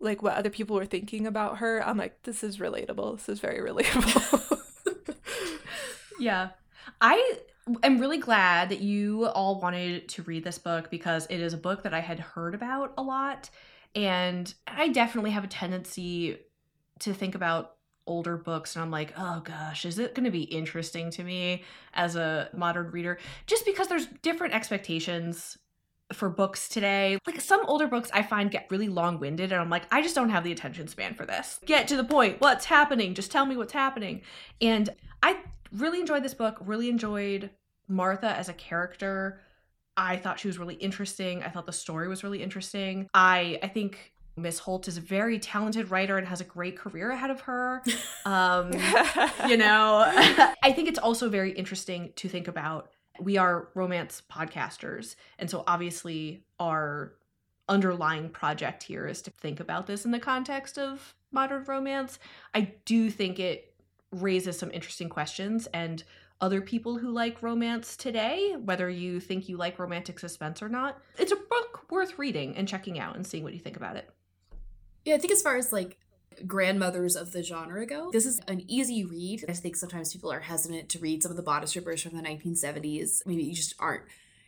like what other people were thinking about her. I'm like, this is relatable. This is very relatable. Yeah. I am really glad that you all wanted to read this book because it is a book that I had heard about a lot. And I definitely have a tendency to think about older books and I'm like, oh gosh, is it going to be interesting to me as a modern reader? Just because there's different expectations for books today. Like some older books I find get really long-winded and I'm like, I just don't have the attention span for this. Get to the point. What's happening? Just tell me what's happening. And I really enjoyed this book, really enjoyed Martha as a character. I thought she was really interesting. I thought the story was really interesting. I I think Miss Holt is a very talented writer and has a great career ahead of her. Um, you know, I think it's also very interesting to think about. We are romance podcasters. And so obviously, our underlying project here is to think about this in the context of modern romance. I do think it raises some interesting questions and other people who like romance today, whether you think you like romantic suspense or not. It's a book worth reading and checking out and seeing what you think about it. Yeah, I think as far as like grandmothers of the genre go, this is an easy read. I think sometimes people are hesitant to read some of the bodice rippers from the 1970s. Maybe you just aren't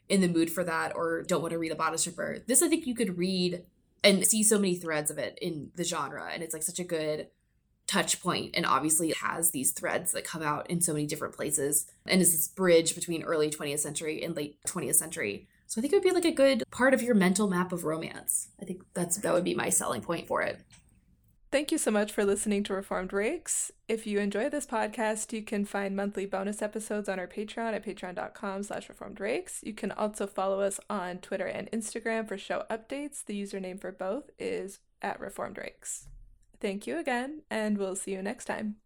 in the mood for that or don't want to read a bodice ripper. This I think you could read and see so many threads of it in the genre and it's like such a good touch point and obviously it has these threads that come out in so many different places and is this bridge between early 20th century and late 20th century so i think it would be like a good part of your mental map of romance i think that's that would be my selling point for it Thank you so much for listening to Reformed Rakes. If you enjoy this podcast, you can find monthly bonus episodes on our Patreon at patreon.com slash reformed rakes. You can also follow us on Twitter and Instagram for show updates. The username for both is at reformed rakes. Thank you again, and we'll see you next time.